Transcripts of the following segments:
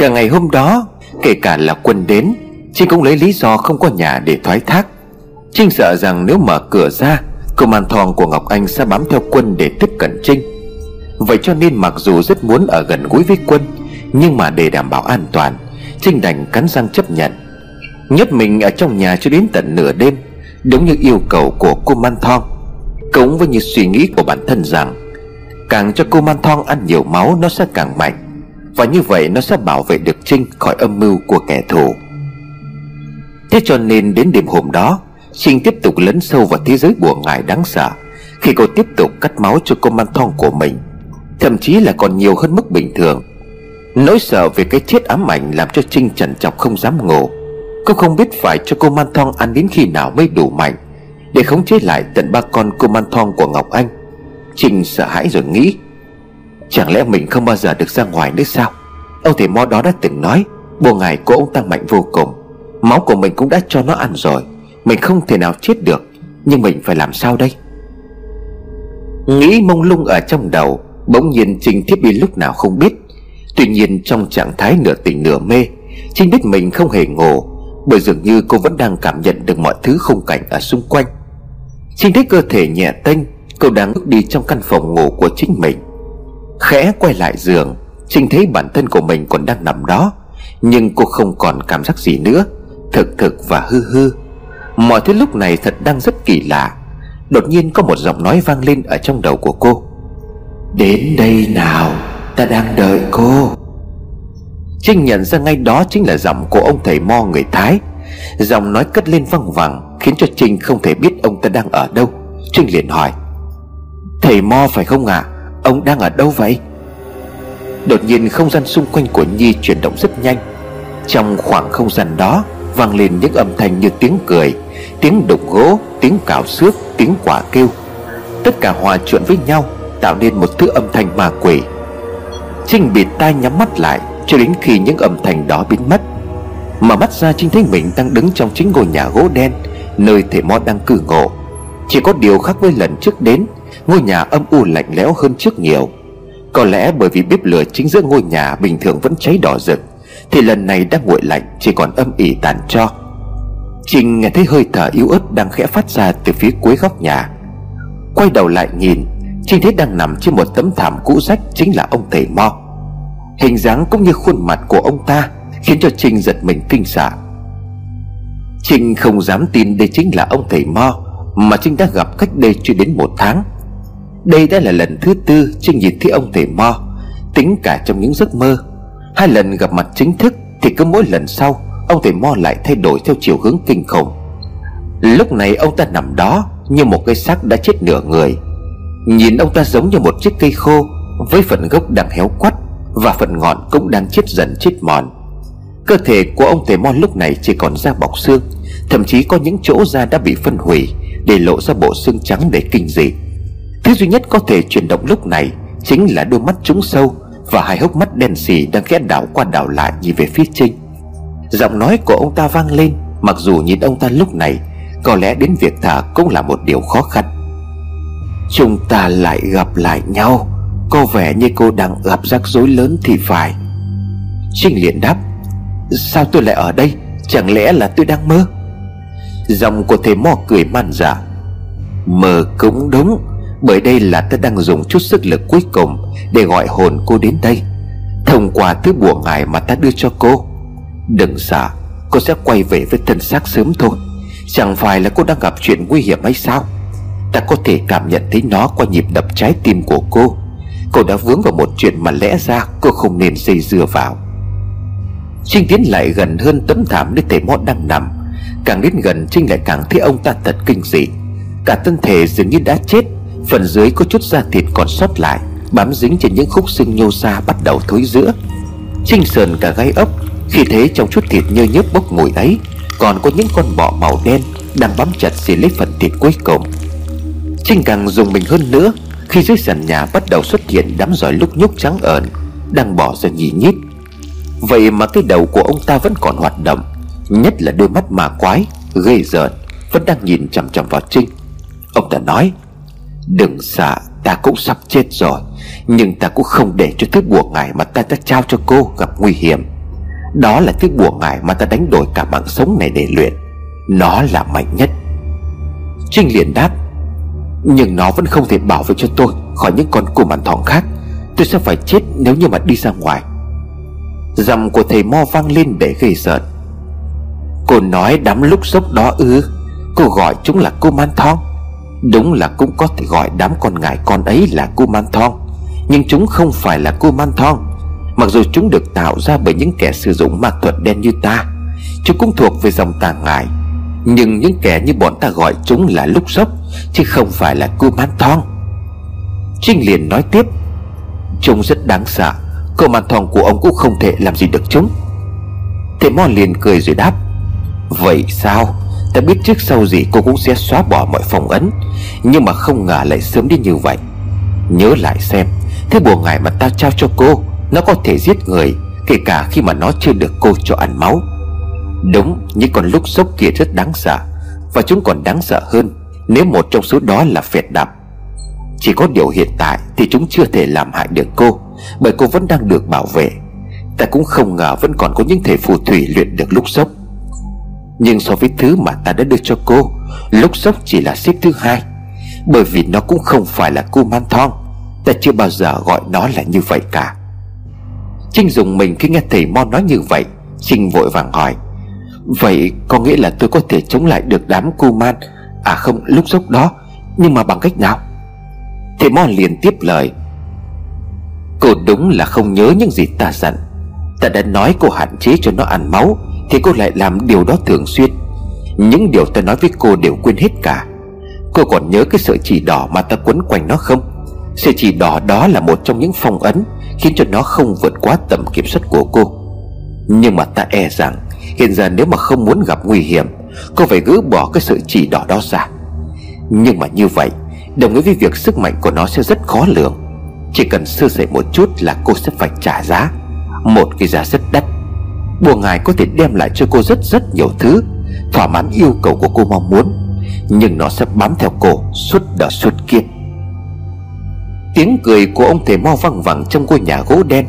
Cả ngày hôm đó, Kể cả là quân đến, Trinh cũng lấy lý do không có nhà để thoái thác. Trinh sợ rằng nếu mở cửa ra, Công an thòng của Ngọc Anh sẽ bám theo quân để tiếp cận Trinh. Vậy cho nên mặc dù rất muốn ở gần gũi với quân, Nhưng mà để đảm bảo an toàn, Trinh đành cắn răng chấp nhận. Nhất mình ở trong nhà cho đến tận nửa đêm, Đúng như yêu cầu của cô Man Thong. Cũng với như suy nghĩ của bản thân rằng, Càng cho cô Man Thong ăn nhiều máu, Nó sẽ càng mạnh. Và như vậy nó sẽ bảo vệ được Trinh Khỏi âm mưu của kẻ thù. Thế cho nên đến đêm hôm đó, Trinh tiếp tục lấn sâu vào thế giới của ngải đáng sợ. Khi cô tiếp tục cắt máu cho cô Man Thong của mình, Thậm chí là còn nhiều hơn mức bình thường. Nỗi sợ về cái chết ám ảnh Làm cho Trinh trần trọc không dám ngủ. Cô không biết phải cho cô Man Thong ăn đến khi nào mới đủ mạnh. Để khống chế lại tận ba con cô Man Thong của Ngọc Anh, Trinh sợ hãi rồi nghĩ Chẳng lẽ mình không bao giờ được ra ngoài nữa sao? Ông thầy mo đó đã từng nói Bộ ngài của ông ta mạnh vô cùng. Máu của mình cũng đã cho nó ăn rồi. Mình không thể nào chết được, Nhưng mình phải làm sao đây? Nghĩ mông lung ở trong đầu, Bỗng nhiên Trinh thiết bị lúc nào không biết. Tuy nhiên trong trạng thái nửa tỉnh nửa mê Trinh biết mình không hề ngủ Bởi dường như cô vẫn đang cảm nhận được mọi thứ khung cảnh ở xung quanh. Trinh thấy cơ thể nhẹ tênh, Cô đang bước đi trong căn phòng ngủ của chính mình. Khẽ quay lại giường Trinh thấy bản thân của mình còn đang nằm đó Nhưng cô không còn cảm giác gì nữa Thực thực và hư hư. Mọi thứ lúc này thật đang rất kỳ lạ. Đột nhiên có một giọng nói vang lên ở trong đầu của cô. Đến đây nào Ta đang đợi cô. Trinh nhận ra ngay đó chính là giọng của ông thầy Mo người Thái. Giọng nói cất lên văng vẳng Khiến cho Trinh không thể biết ông ta đang ở đâu. Trinh liền hỏi Thầy Mo phải không ạ? à? Ông đang ở đâu vậy? Đột nhiên không gian xung quanh của Nhi chuyển động rất nhanh. Trong khoảng không gian đó, Vang lên những âm thanh như tiếng cười, Tiếng đục gỗ, Tiếng cào xước, Tiếng quả kêu. Tất cả hòa trộn với nhau, Tạo nên một thứ âm thanh ma quỷ. Trinh bịt tai nhắm mắt lại, Cho đến khi những âm thanh đó biến mất, mà mắt ra Trinh thấy mình đang đứng trong chính ngôi nhà gỗ đen, Nơi thể Mo đang cư ngộ Chỉ có điều khác với lần trước đến Ngôi nhà âm u lạnh lẽo hơn trước nhiều. Có lẽ bởi vì bếp lửa chính giữa ngôi nhà bình thường vẫn cháy đỏ rực, Thì lần này đang nguội lạnh, Chỉ còn âm ỉ tàn cho. Trinh nghe thấy hơi thở yếu ớt đang khẽ phát ra từ phía cuối góc nhà. Quay đầu lại nhìn Trinh thấy đang nằm trên một tấm thảm cũ rách Chính là ông thầy Mo. Hình dáng cũng như khuôn mặt của ông ta Khiến cho Trinh giật mình kinh sợ. Trinh không dám tin đây chính là ông thầy Mo, Mà Trinh đã gặp cách đây chưa đến một tháng. Đây đã là lần thứ tư Trinh nhìn thấy ông thầy Mo. Tính cả trong những giấc mơ, Hai lần gặp mặt chính thức Thì cứ mỗi lần sau, Ông thầy Mo lại thay đổi theo chiều hướng kinh khủng. Lúc này ông ta nằm đó Như một cái xác đã chết nửa người. Nhìn ông ta giống như một chiếc cây khô Với phần gốc đang héo quắt Và phần ngọn cũng đang chết dần chết mòn. Cơ thể của ông thầy Mo lúc này chỉ còn da bọc xương, Thậm chí có những chỗ da đã bị phân hủy Để lộ ra bộ xương trắng để kinh dị. Thứ duy nhất có thể chuyển động lúc này Chính là đôi mắt trúng sâu Và hai hốc mắt đen xì đang khẽ đảo qua đảo lại nhìn về phía Trinh. Giọng nói của ông ta vang lên, Mặc dù nhìn ông ta lúc này, Có lẽ đến việc thả cũng là một điều khó khăn. Chúng ta lại gặp lại nhau, Có vẻ như cô đang gặp rắc rối lớn thì phải. Trinh liền đáp, Sao tôi lại ở đây? Chẳng lẽ là tôi đang mơ? Giọng của thầy mò cười man dở Mơ cũng đúng bởi đây là ta đang dùng chút sức lực cuối cùng Để gọi hồn cô đến đây. Thông qua thứ bùa ngài mà ta đưa cho cô. Đừng sợ, Cô sẽ quay về với thân xác sớm thôi. Chẳng phải là cô đang gặp chuyện nguy hiểm hay sao? Ta có thể cảm nhận thấy nó qua nhịp đập trái tim của cô. Cô đã vướng vào một chuyện mà lẽ ra cô không nên dây dưa vào. Trinh tiến lại gần hơn tấm thảm nơi thầy mót đang nằm. Càng đến gần Trinh lại càng thấy ông ta thật kinh dị. Cả thân thể dường như đã chết. Phần dưới có chút da thịt còn sót lại, Bám dính trên những khúc xương nhô ra bắt đầu thối giữa. Trinh sờn cả gai ốc, Khi thấy trong chút thịt nhơ nhớp bốc mùi ấy, Còn có những con bọ màu đen Đang bám chặt xì lấy phần thịt cuối cùng. Trinh càng dùng mình hơn nữa, Khi dưới sàn nhà bắt đầu xuất hiện đám giỏi lúc nhúc trắng ợn Đang bỏ ra nhì nhít. Vậy mà cái đầu của ông ta vẫn còn hoạt động, Nhất là đôi mắt mà quái Gây rợn, Vẫn đang nhìn chằm chằm vào Trinh. Ông ta nói Đừng sợ, ta cũng sắp chết rồi, Nhưng ta cũng không để cho thứ bùa ngải Mà ta đã trao cho cô gặp nguy hiểm. Đó là thứ bùa ngải mà ta đánh đổi cả mạng sống này để luyện. Nó là mạnh nhất. Trinh liền đáp, Nhưng nó vẫn không thể bảo vệ cho tôi Khỏi những con cù màn thòng khác. Tôi sẽ phải chết nếu như mà đi ra ngoài. Dầm của thầy Mo vang lên để gây sợ Cô nói đám lúc sốc đó ư? Cô gọi chúng là cô man thong Đúng là cũng có thể gọi đám con ngải con ấy là cô man thong Nhưng chúng không phải là cô man thong Mặc dù chúng được tạo ra bởi những kẻ sử dụng ma thuật đen như ta, Chúng cũng thuộc về dòng tà ngải Nhưng những kẻ như bọn ta gọi chúng là lúc sốc, Chứ không phải là cô man thong Trinh liền nói tiếp Chúng rất đáng sợ Cô man thong của ông cũng không thể làm gì được chúng. Thế Mo liền cười rồi đáp, Vậy sao? Ta biết trước sau gì cô cũng sẽ xóa bỏ mọi phong ấn. Nhưng mà không ngờ lại sớm đến như vậy. Nhớ lại xem Thế bùa ngải mà ta trao cho cô, Nó có thể giết người, Kể cả khi mà nó chưa được cô cho ăn máu. Đúng, những con lúc sốc kia rất đáng sợ. Và chúng còn đáng sợ hơn, Nếu một trong số đó là phệt đạp. Chỉ có điều hiện tại Thì chúng chưa thể làm hại được cô, Bởi cô vẫn đang được bảo vệ. Ta cũng không ngờ vẫn còn có những thể phù thủy luyện được lúc sốc nhưng so với thứ mà ta đã đưa cho cô Lúc sốc chỉ là xếp thứ hai. Bởi vì nó cũng không phải là cu man thong. Ta chưa bao giờ gọi nó là như vậy cả. Trinh dùng mình khi nghe thầy Mo nói như vậy, Trinh vội vàng hỏi, Vậy có nghĩa là tôi có thể chống lại được đám cu man À không lúc sốc đó, Nhưng mà bằng cách nào? Thầy Mo liền tiếp lời, Cô đúng là không nhớ những gì ta dặn. Ta đã nói cô hạn chế cho nó ăn máu thì cô lại làm điều đó thường xuyên. Những điều ta nói với cô đều quên hết cả. Cô còn nhớ cái sợi chỉ đỏ mà ta quấn quanh nó không? Sợi chỉ đỏ đó là một trong những phong ấn Khiến cho nó không vượt quá tầm kiểm soát của cô. Nhưng mà ta e rằng, Hiện giờ nếu mà không muốn gặp nguy hiểm, Cô phải gỡ bỏ cái sợi chỉ đỏ đó ra. Nhưng mà như vậy, Đồng nghĩa với việc sức mạnh của nó sẽ rất khó lường. Chỉ cần sơ sẩy một chút là cô sẽ phải trả giá Một cái giá rất đắt. Bùa ngài có thể đem lại cho cô rất rất nhiều thứ. Thỏa mãn yêu cầu của cô mong muốn, Nhưng nó sẽ bám theo cô suốt đời suốt kiếp. Tiếng cười của ông thầy mo văng vẳng trong ngôi nhà gỗ đen.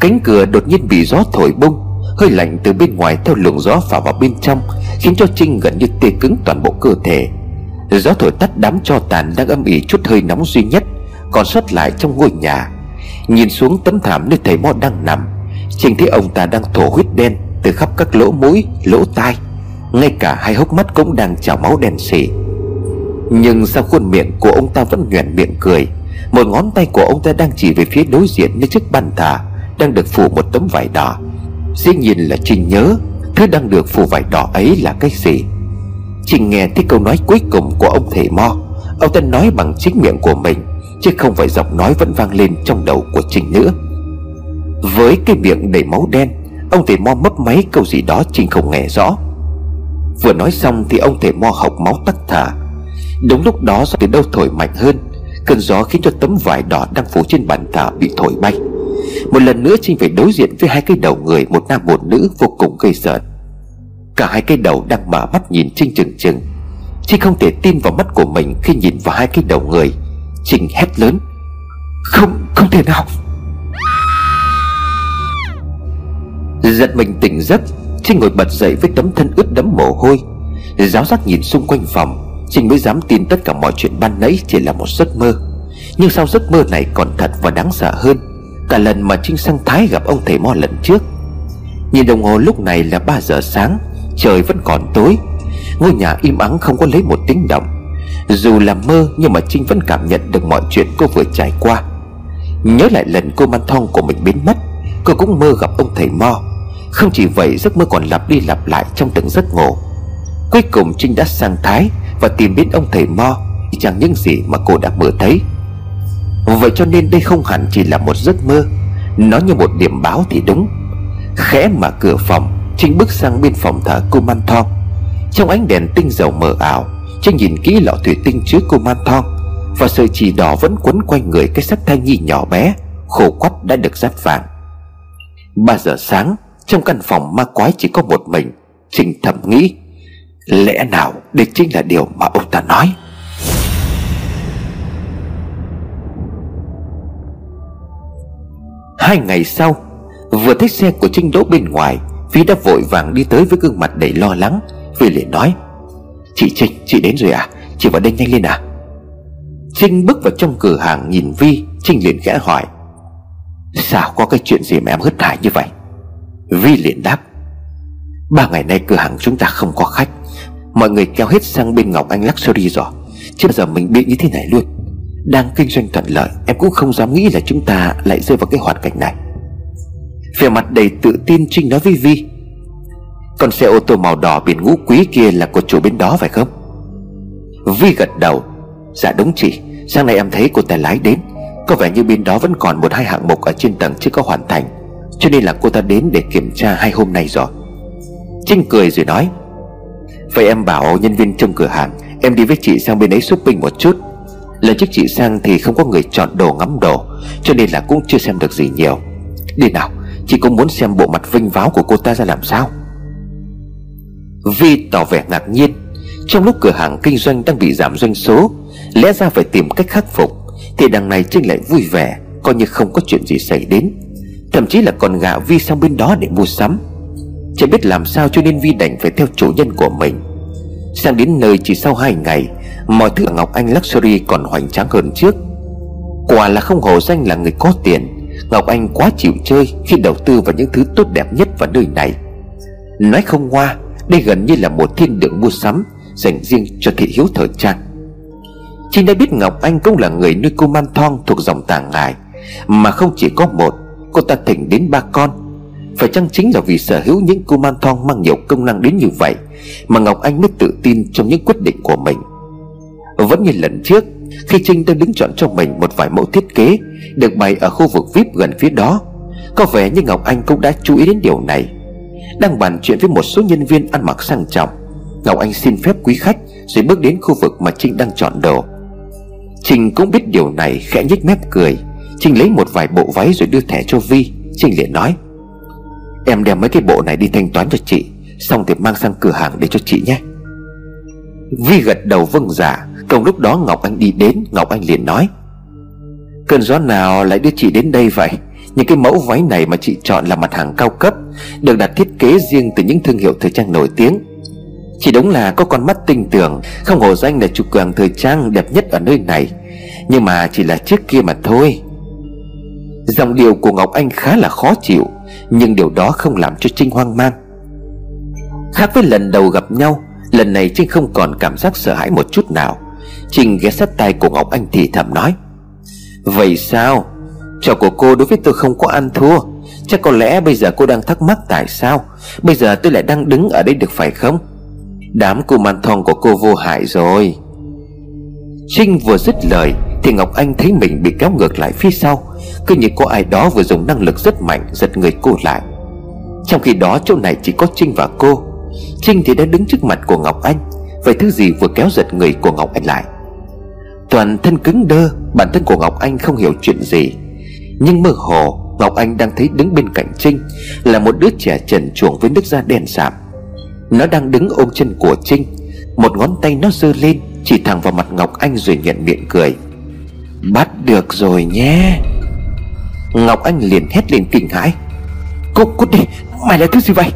Cánh cửa đột nhiên bị gió thổi bung, Hơi lạnh từ bên ngoài theo luồng gió phả vào bên trong, Khiến cho Trinh gần như tê cứng toàn bộ cơ thể. Gió thổi tắt đám cho tàn đang âm ỉ chút hơi nóng duy nhất, Còn sót lại trong ngôi nhà. Nhìn xuống tấm thảm nơi thầy mo đang nằm Trinh thấy ông ta đang thổ huyết đen Từ khắp các lỗ mũi, lỗ tai. Ngay cả hai hốc mắt cũng đang trào máu đen xỉ Nhưng sau khuôn miệng của ông ta vẫn nhoẻn miệng cười. Một ngón tay của ông ta đang chỉ về phía đối diện Nơi chiếc bàn thả Đang được phủ một tấm vải đỏ. Dĩ nhìn là Trinh nhớ Thứ đang được phủ vải đỏ ấy là cái gì? Trinh nghe thấy câu nói cuối cùng của ông thầy Mo. Ông ta nói bằng chính miệng của mình Chứ không phải giọng nói vẫn vang lên trong đầu của Trinh nữa với cái miệng đầy máu đen Ông thầy mo mấp máy câu gì đó Trinh không nghe rõ. Vừa nói xong thì ông thầy mo học máu tắc thở. Đúng lúc đó gió từ đâu thổi mạnh hơn Cơn gió khiến cho tấm vải đỏ đang phủ trên bàn thờ bị thổi bay. Một lần nữa Trinh phải đối diện với hai cái đầu người Một nam một nữ vô cùng gây sợ. Cả hai cái đầu đang mở mắt nhìn Trinh chừng chừng Trinh không thể tin vào mắt của mình Khi nhìn vào hai cái đầu người. Trinh hét lớn Không, không thể nào. Giật mình tỉnh giấc, Trinh ngồi bật dậy với tấm thân ướt đẫm mồ hôi. Giáo giác nhìn xung quanh phòng, Trinh mới dám tin tất cả mọi chuyện ban nãy chỉ là một giấc mơ. Nhưng sau giấc mơ này còn thật và đáng sợ hơn, Cả lần mà Trinh sang Thái gặp ông thầy Mo lần trước. Nhìn đồng hồ lúc này là 3 giờ sáng, Trời vẫn còn tối. Ngôi nhà im ắng không có lấy một tiếng động. Dù là mơ nhưng mà Trinh vẫn cảm nhận được mọi chuyện cô vừa trải qua. Nhớ lại lần cô man thong của mình biến mất, Cô cũng mơ gặp ông thầy Mo không chỉ vậy, giấc mơ còn lặp đi lặp lại trong từng giấc ngủ. Cuối cùng Trinh đã sang Thái Và tìm đến ông thầy Mo Chẳng những gì mà cô đã mơ thấy. Vậy cho nên đây không hẳn chỉ là một giấc mơ, Nó như một điểm báo thì đúng. Khẽ mở cửa phòng, Trinh bước sang bên phòng thờ cô Man Thong Trong ánh đèn tinh dầu mờ ảo, Trinh nhìn kỹ lọ thủy tinh chứa cô Man Thong Và sợi chỉ đỏ vẫn quấn quanh người cái sắc thai nhi nhỏ bé Khổ quắt đã được dắt vàng. 3 giờ sáng trong căn phòng ma quái chỉ có một mình, Trình thầm nghĩ, Lẽ nào đây chính là điều mà ông ta nói? Hai ngày sau, Vừa thấy xe của Trinh đỗ bên ngoài Vi đã vội vàng đi tới với gương mặt đầy lo lắng Vi liền nói, Chị Trinh, chị đến rồi à? Chị vào đây nhanh lên à? Trinh bước vào trong cửa hàng nhìn Vi, Trinh liền khẽ hỏi, Sao có cái chuyện gì mà em hứt hải như vậy? Vi liền đáp. Ba ngày nay cửa hàng chúng ta không có khách. Mọi người kéo hết sang bên Ngọc Anh Luxury rồi. Chứ giờ mình bị như thế này luôn. Đang kinh doanh thuận lợi, Em cũng không dám nghĩ là chúng ta lại rơi vào cái hoàn cảnh này. Về mặt đầy tự tin, Trinh nói với Vi. Con xe ô tô màu đỏ biển ngũ quý kia là của chủ bên đó phải không? Vi gật đầu. Dạ đúng chị. Sáng nay em thấy cô ta lái đến. Có vẻ như bên đó vẫn còn một hai hạng mục ở trên tầng chưa có hoàn thành. Cho nên là cô ta đến để kiểm tra hai hôm nay rồi. Trinh cười rồi nói, Vậy em bảo nhân viên trong cửa hàng, Em đi với chị sang bên ấy shopping một chút. Lần trước chị sang thì không có người chọn đồ ngắm đồ, Cho nên là cũng chưa xem được gì nhiều. Đi nào, Chị cũng muốn xem bộ mặt vinh váo của cô ta ra làm sao? Vi tỏ vẻ ngạc nhiên. Trong lúc cửa hàng kinh doanh đang bị giảm doanh số, Lẽ ra phải tìm cách khắc phục, Thì đằng này Trinh lại vui vẻ, Coi như không có chuyện gì xảy đến. Thậm chí là còn gạ Vi sang bên đó để mua sắm. Chẳng biết làm sao cho nên Vi đành phải theo chủ nhân của mình. Sang đến nơi chỉ sau hai ngày, Mọi thứ ở Ngọc Anh Luxury còn hoành tráng hơn trước. Quả là không hổ danh là người có tiền, Ngọc Anh quá chịu chơi khi đầu tư vào những thứ tốt đẹp nhất vào nơi này. Nói không hoa Đây gần như là một thiên đường mua sắm Dành riêng cho thị hiếu thời trang. Trinh đã biết Ngọc Anh cũng là người nuôi cô man thong thuộc dòng tàng ngài, Mà không chỉ có một Cô ta thỉnh đến ba con. Phải chăng chính là vì sở hữu những cô man thong mang nhiều công năng đến như vậy Mà Ngọc Anh mới tự tin trong những quyết định của mình? Vẫn như lần trước, Khi Trinh đang đứng chọn cho mình một vài mẫu thiết kế Được bày ở khu vực VIP gần phía đó, Có vẻ như Ngọc Anh cũng đã chú ý đến điều này. Đang bàn chuyện với một số nhân viên ăn mặc sang trọng, Ngọc Anh xin phép quý khách Rồi bước đến khu vực mà Trinh đang chọn đồ. Trinh cũng biết điều này, khẽ nhếch mép cười. Trinh lấy một vài bộ váy rồi đưa thẻ cho Vi. Trinh liền nói, Em đem mấy cái bộ này đi thanh toán cho chị, Xong thì mang sang cửa hàng để cho chị nhé. Vi gật đầu vâng giả dạ. Cùng lúc đó Ngọc Anh đi đến, Ngọc Anh liền nói, Cơn gió nào lại đưa chị đến đây vậy? Những cái mẫu váy này mà chị chọn là mặt hàng cao cấp, Được đặt thiết kế riêng từ những thương hiệu thời trang nổi tiếng. Chị đúng là có con mắt tinh tưởng Không hổ danh là chủ cửa hàng thời trang đẹp nhất ở nơi này. Nhưng mà chỉ là trước kia mà thôi. Dòng điều của Ngọc Anh khá là khó chịu, Nhưng điều đó không làm cho Trinh hoang mang. Khác với lần đầu gặp nhau, Lần này Trinh không còn cảm giác sợ hãi một chút nào. Trinh ghé sát tay của Ngọc Anh thì thầm nói, Vậy sao? Trò của cô đối với tôi không có ăn thua. Chắc có lẽ bây giờ cô đang thắc mắc tại sao? Bây giờ tôi lại đang đứng ở đây được phải không? Đám cô man thong của cô vô hại rồi. Trinh vừa dứt lời thì Ngọc Anh thấy mình bị kéo ngược lại phía sau, Cứ như có ai đó vừa dùng năng lực rất mạnh Giật người cô lại. Trong khi đó, chỗ này chỉ có Trinh và cô. Trinh thì đã đứng trước mặt của Ngọc Anh, Vậy thứ gì vừa kéo giật người của Ngọc Anh lại? Toàn thân cứng đơ, Bản thân của Ngọc Anh không hiểu chuyện gì. Nhưng mơ hồ, Ngọc Anh đang thấy đứng bên cạnh Trinh Là một đứa trẻ trần chuồng với nước da đen sạm. Nó đang đứng ôm chân của Trinh, Một ngón tay nó giơ lên, Chỉ thẳng vào mặt Ngọc Anh rồi nhận miệng cười. Bắt được rồi nhé. Ngọc Anh liền hét lên kinh hãi. Cô cút đi, Mày là thứ gì vậy?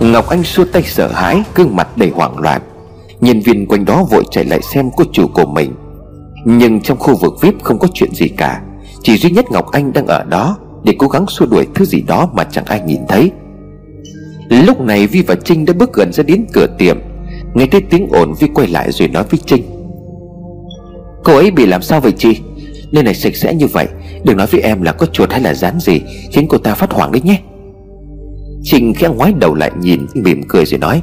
Ngọc Anh xua tay sợ hãi, Gương mặt đầy hoảng loạn. Nhân viên quanh đó vội chạy lại xem cô chủ của mình. Nhưng trong khu vực VIP không có chuyện gì cả. Chỉ duy nhất Ngọc Anh đang ở đó để cố gắng xua đuổi thứ gì đó mà chẳng ai nhìn thấy. Lúc này Vi và Trinh đã bước gần ra đến cửa tiệm. Nghe thấy tiếng ồn, Vi quay lại rồi nói với Trinh. Cô ấy bị làm sao vậy chị? Nơi này sạch sẽ như vậy. Đừng nói với em là có chuột hay là rán gì, Khiến cô ta phát hoảng đấy nhé. Trinh khẽ ngoái đầu lại nhìn, mỉm cười rồi nói.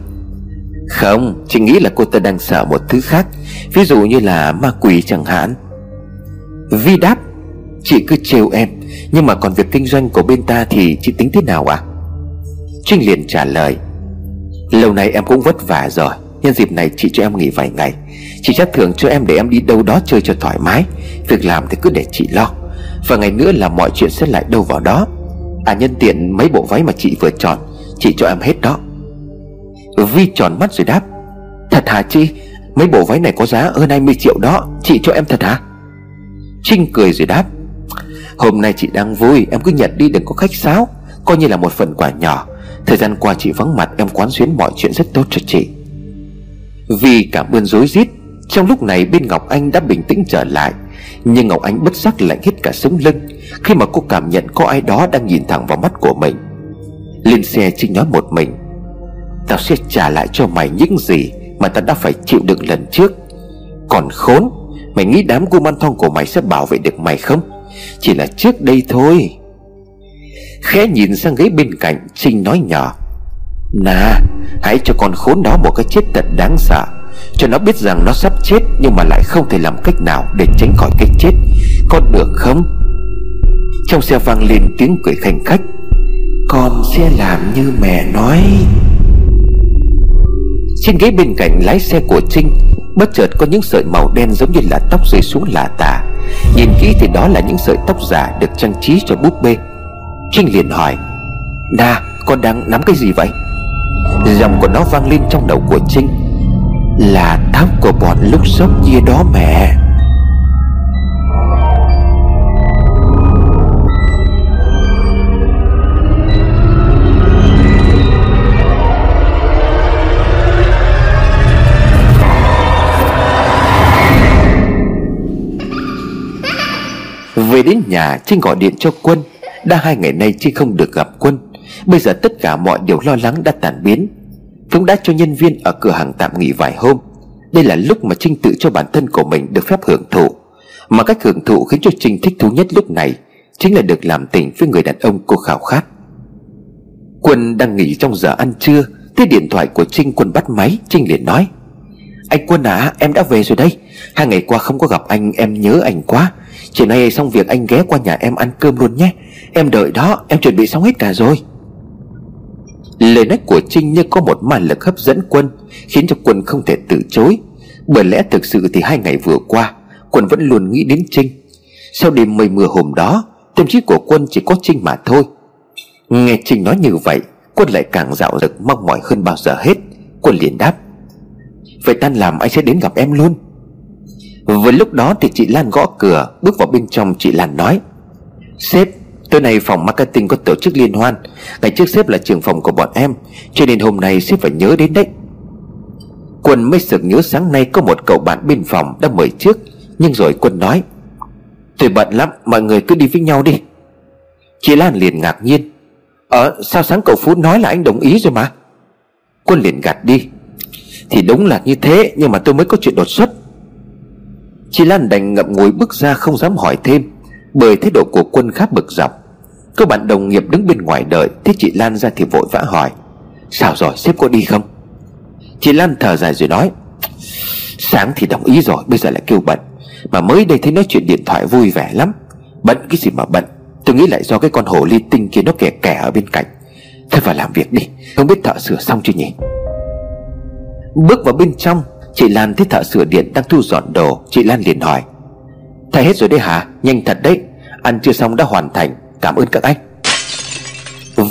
Không Trinh nghĩ là cô ta đang sợ một thứ khác, Ví dụ như là ma quỷ chẳng hạn. Vi đáp, Chị cứ trêu em. Nhưng mà còn việc kinh doanh của bên ta thì chị tính thế nào à Trinh liền trả lời, Lâu nay em cũng vất vả rồi, Nhân dịp này chị cho em nghỉ vài ngày. Chị chắc thưởng cho em để em đi đâu đó chơi cho thoải mái. Việc làm thì cứ để chị lo. Và ngày nữa là mọi chuyện sẽ lại đâu vào đó. À nhân tiện mấy bộ váy mà chị vừa chọn, Chị cho em hết đó. Vi tròn mắt rồi đáp, Thật hả chị? Mấy bộ váy này có giá hơn 20 triệu đó, Chị cho em thật hả? Trinh cười rồi đáp Hôm nay chị đang vui, Em cứ nhận đi đừng có khách sáo. Coi như là một phần quà nhỏ. Thời gian qua chị vắng mặt, em quán xuyến mọi chuyện rất tốt cho chị. Vì cảm ơn dối rít, Trong lúc này bên Ngọc Anh đã bình tĩnh trở lại. Nhưng Ngọc Anh bất giác lạnh hết cả sống lưng. Khi mà cô cảm nhận có ai đó đang nhìn thẳng vào mắt của mình, Lên xe Trinh nói một mình. Tao sẽ trả lại cho mày những gì Mà tao đã phải chịu đựng lần trước. Còn khốn, Mày nghĩ đám cô man thong của mày sẽ bảo vệ được mày không? Chỉ là trước đây thôi. Khẽ nhìn sang ghế bên cạnh, Trinh nói nhỏ. Nà, Hãy cho con khốn đó một cái chết thật đáng sợ. Cho nó biết rằng nó sắp chết, Nhưng mà lại không thể làm cách nào Để tránh khỏi cái chết. Con được không? Trong xe vang lên tiếng cười khanh khách. Con sẽ làm như mẹ nói. Trên ghế bên cạnh lái xe của Trinh Bất chợt có những sợi màu đen giống như là tóc rơi xuống lạ tả Nhìn kỹ thì đó là những sợi tóc giả được trang trí cho búp bê. Trinh liền hỏi Na con đang nắm cái gì vậy? Giọng của nó vang lên trong đầu của Trinh, Là tóc của bọn lúc sốc kia đó mẹ. Về đến nhà, Trinh gọi điện cho Quân. Đã hai ngày nay Trinh không được gặp Quân. Bây giờ tất cả mọi điều lo lắng đã tàn biến. Cũng đã cho nhân viên ở cửa hàng tạm nghỉ vài hôm. Đây là lúc mà Trinh tự cho bản thân của mình được phép hưởng thụ. Mà cách hưởng thụ khiến cho Trinh thích thú nhất lúc này Chính là được làm tình với người đàn ông cô khảo khát. Quân đang nghỉ trong giờ ăn trưa Thế điện thoại của Trinh Quân bắt máy, Trinh liền nói, Anh Quân à em đã về rồi đây. Hai ngày qua không có gặp anh, em nhớ anh quá. Chiều nay xong việc anh ghé qua nhà em ăn cơm luôn nhé. Em đợi đó, em chuẩn bị xong hết cả rồi. Lời nói của Trinh như có một ma lực hấp dẫn quân, Khiến cho quân không thể từ chối. Bởi lẽ thực sự thì hai ngày vừa qua, Quân vẫn luôn nghĩ đến Trinh. Sau đêm mây mưa hôm đó, Tâm trí của quân chỉ có Trinh mà thôi. Nghe Trinh nói như vậy, Quân lại càng dạo dực mong mỏi hơn bao giờ hết. Quân liền đáp, Vậy tan làm anh sẽ đến gặp em luôn? Vừa lúc đó thì chị Lan gõ cửa, Bước vào bên trong, chị Lan nói, Sếp, Tối nay phòng marketing có tổ chức liên hoan. Ngày trước sếp là trưởng phòng của bọn em, Cho nên hôm nay sếp phải nhớ đến đấy. Quân mới sực nhớ sáng nay Có một cậu bạn bên phòng đã mời trước, Nhưng rồi Quân nói Tôi bận lắm, mọi người cứ đi với nhau đi. Chị Lan liền ngạc nhiên Ờ sao sáng cậu Phú nói là anh đồng ý rồi mà? Quân liền gạt đi, Thì đúng là như thế, Nhưng mà tôi mới có chuyện đột xuất. Chị Lan đành ngậm ngùi bước ra không dám hỏi thêm, Bởi thái độ của quân khá bực dọc. Các bạn đồng nghiệp đứng bên ngoài đợi Thế chị Lan ra thì vội vã hỏi, Sao rồi, sếp có đi không? Chị Lan thở dài rồi nói, Sáng thì đồng ý rồi, Bây giờ lại kêu bận. Mà mới đây thấy nói chuyện điện thoại vui vẻ lắm. Bận cái gì mà bận? Tôi nghĩ lại do cái con hổ ly tinh kia nó kẻ kẻ ở bên cạnh. Thôi vào làm việc đi, Không biết thợ sửa xong chưa nhỉ? Bước vào bên trong Chị Lan thấy thợ sửa điện đang thu dọn đồ. Chị Lan liền hỏi, Thay hết rồi đấy hả? Nhanh thật đấy. Ăn chưa xong đã hoàn thành. Cảm ơn các anh.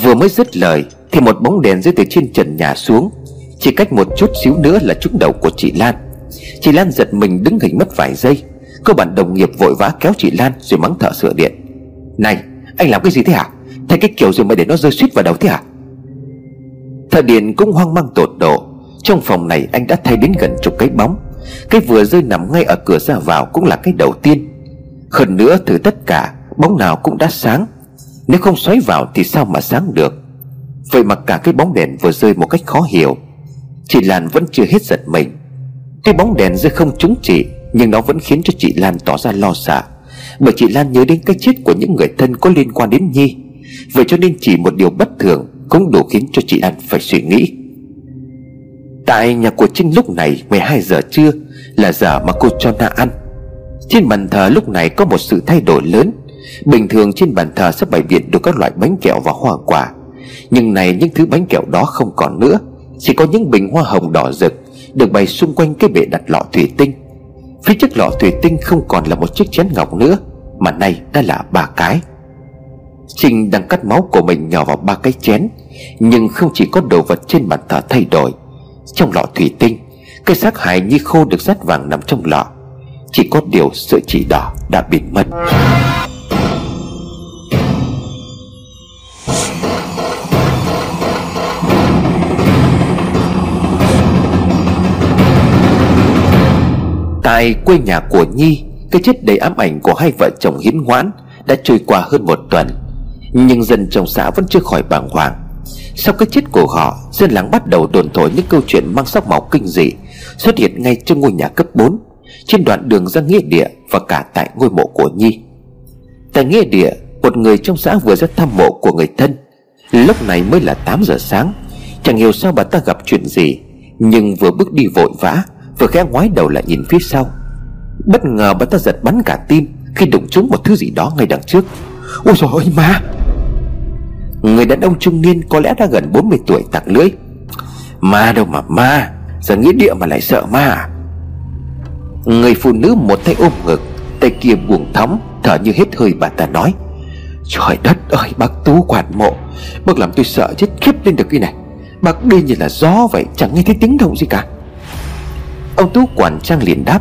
Vừa mới dứt lời Thì một bóng đèn rơi từ trên trần nhà xuống. Chỉ cách một chút xíu nữa là trúng đầu của chị Lan. Chị Lan giật mình đứng hình mất vài giây. Cô bạn đồng nghiệp vội vã kéo chị Lan Rồi mắng thợ sửa điện. Này, anh làm cái gì thế hả? Thay cái kiểu gì mà để nó rơi suýt vào đầu thế hả? Thợ điện cũng hoang mang tột độ trong phòng này anh đã thay đến gần chục cái bóng. Cái vừa rơi nằm ngay ở cửa ra vào Cũng là cái đầu tiên. Hơn nữa, thử tất cả, Bóng nào cũng đã sáng. Nếu không xoáy vào thì sao mà sáng được? Vậy mà cả cái bóng đèn vừa rơi một cách khó hiểu. Chị Lan vẫn chưa hết giật mình. Cái bóng đèn rơi không trúng chị, Nhưng nó vẫn khiến cho chị Lan tỏ ra lo sợ. Bởi chị Lan nhớ đến cái chết của những người thân có liên quan đến Nhi. Vậy cho nên chỉ một điều bất thường Cũng đủ khiến cho chị Lan phải suy nghĩ. Tại nhà của Trinh lúc này 12 giờ trưa Là giờ mà cô cho Na ăn. Trên bàn thờ lúc này có một sự thay đổi lớn. Bình thường trên bàn thờ sẽ bày biện được các loại bánh kẹo và hoa quả. Nhưng này những thứ bánh kẹo đó không còn nữa. Chỉ có những bình hoa hồng đỏ rực Được bày xung quanh cái bệ đặt lọ thủy tinh. Phía trước lọ thủy tinh không còn là một chiếc chén ngọc nữa, Mà nay đã là ba cái. Trinh đang cắt máu của mình nhỏ vào ba cái chén, Nhưng không chỉ có đồ vật trên bàn thờ thay đổi trong lọ thủy tinh, Cái xác hài như khô được rát vàng nằm trong lọ. Chỉ có điều sợi chỉ đỏ đã biến mất. Tại quê nhà của Nhi, Cái chết đầy ám ảnh của hai vợ chồng hiến ngoãn Đã trôi qua hơn một tuần. Nhưng dân trong xã vẫn chưa khỏi bàng hoàng. Sau cái chết của họ Dân làng bắt đầu đồn thổi những câu chuyện mang sắc màu kinh dị, Xuất hiện ngay trong ngôi nhà cấp 4 Trên đoạn đường ra nghĩa địa Và cả tại ngôi mộ của Nhi. Tại nghĩa địa, Một người trong xã vừa ra thăm mộ của người thân. Lúc này mới là 8 giờ sáng, Chẳng hiểu sao bà ta gặp chuyện gì, Nhưng vừa bước đi vội vã, Vừa khẽ ngoái đầu lại nhìn phía sau. Bất ngờ bà ta giật bắn cả tim Khi đụng trúng một thứ gì đó ngay đằng trước. Ôi trời ơi ma Người đàn ông trung niên có lẽ đã gần 40 tuổi tặc lưỡi. Ma đâu mà ma, Giờ nghĩa địa mà lại sợ ma à? Người phụ nữ một tay ôm ngực, Tay kia buồn thóng Thở như hết hơi bà ta nói, Trời đất ơi, bác Tú quản mộ, Bác làm tôi sợ chết khiếp lên được cái này. Bác đi như là gió vậy, Chẳng nghe thấy tiếng động gì cả. Ông Tú quản trang liền đáp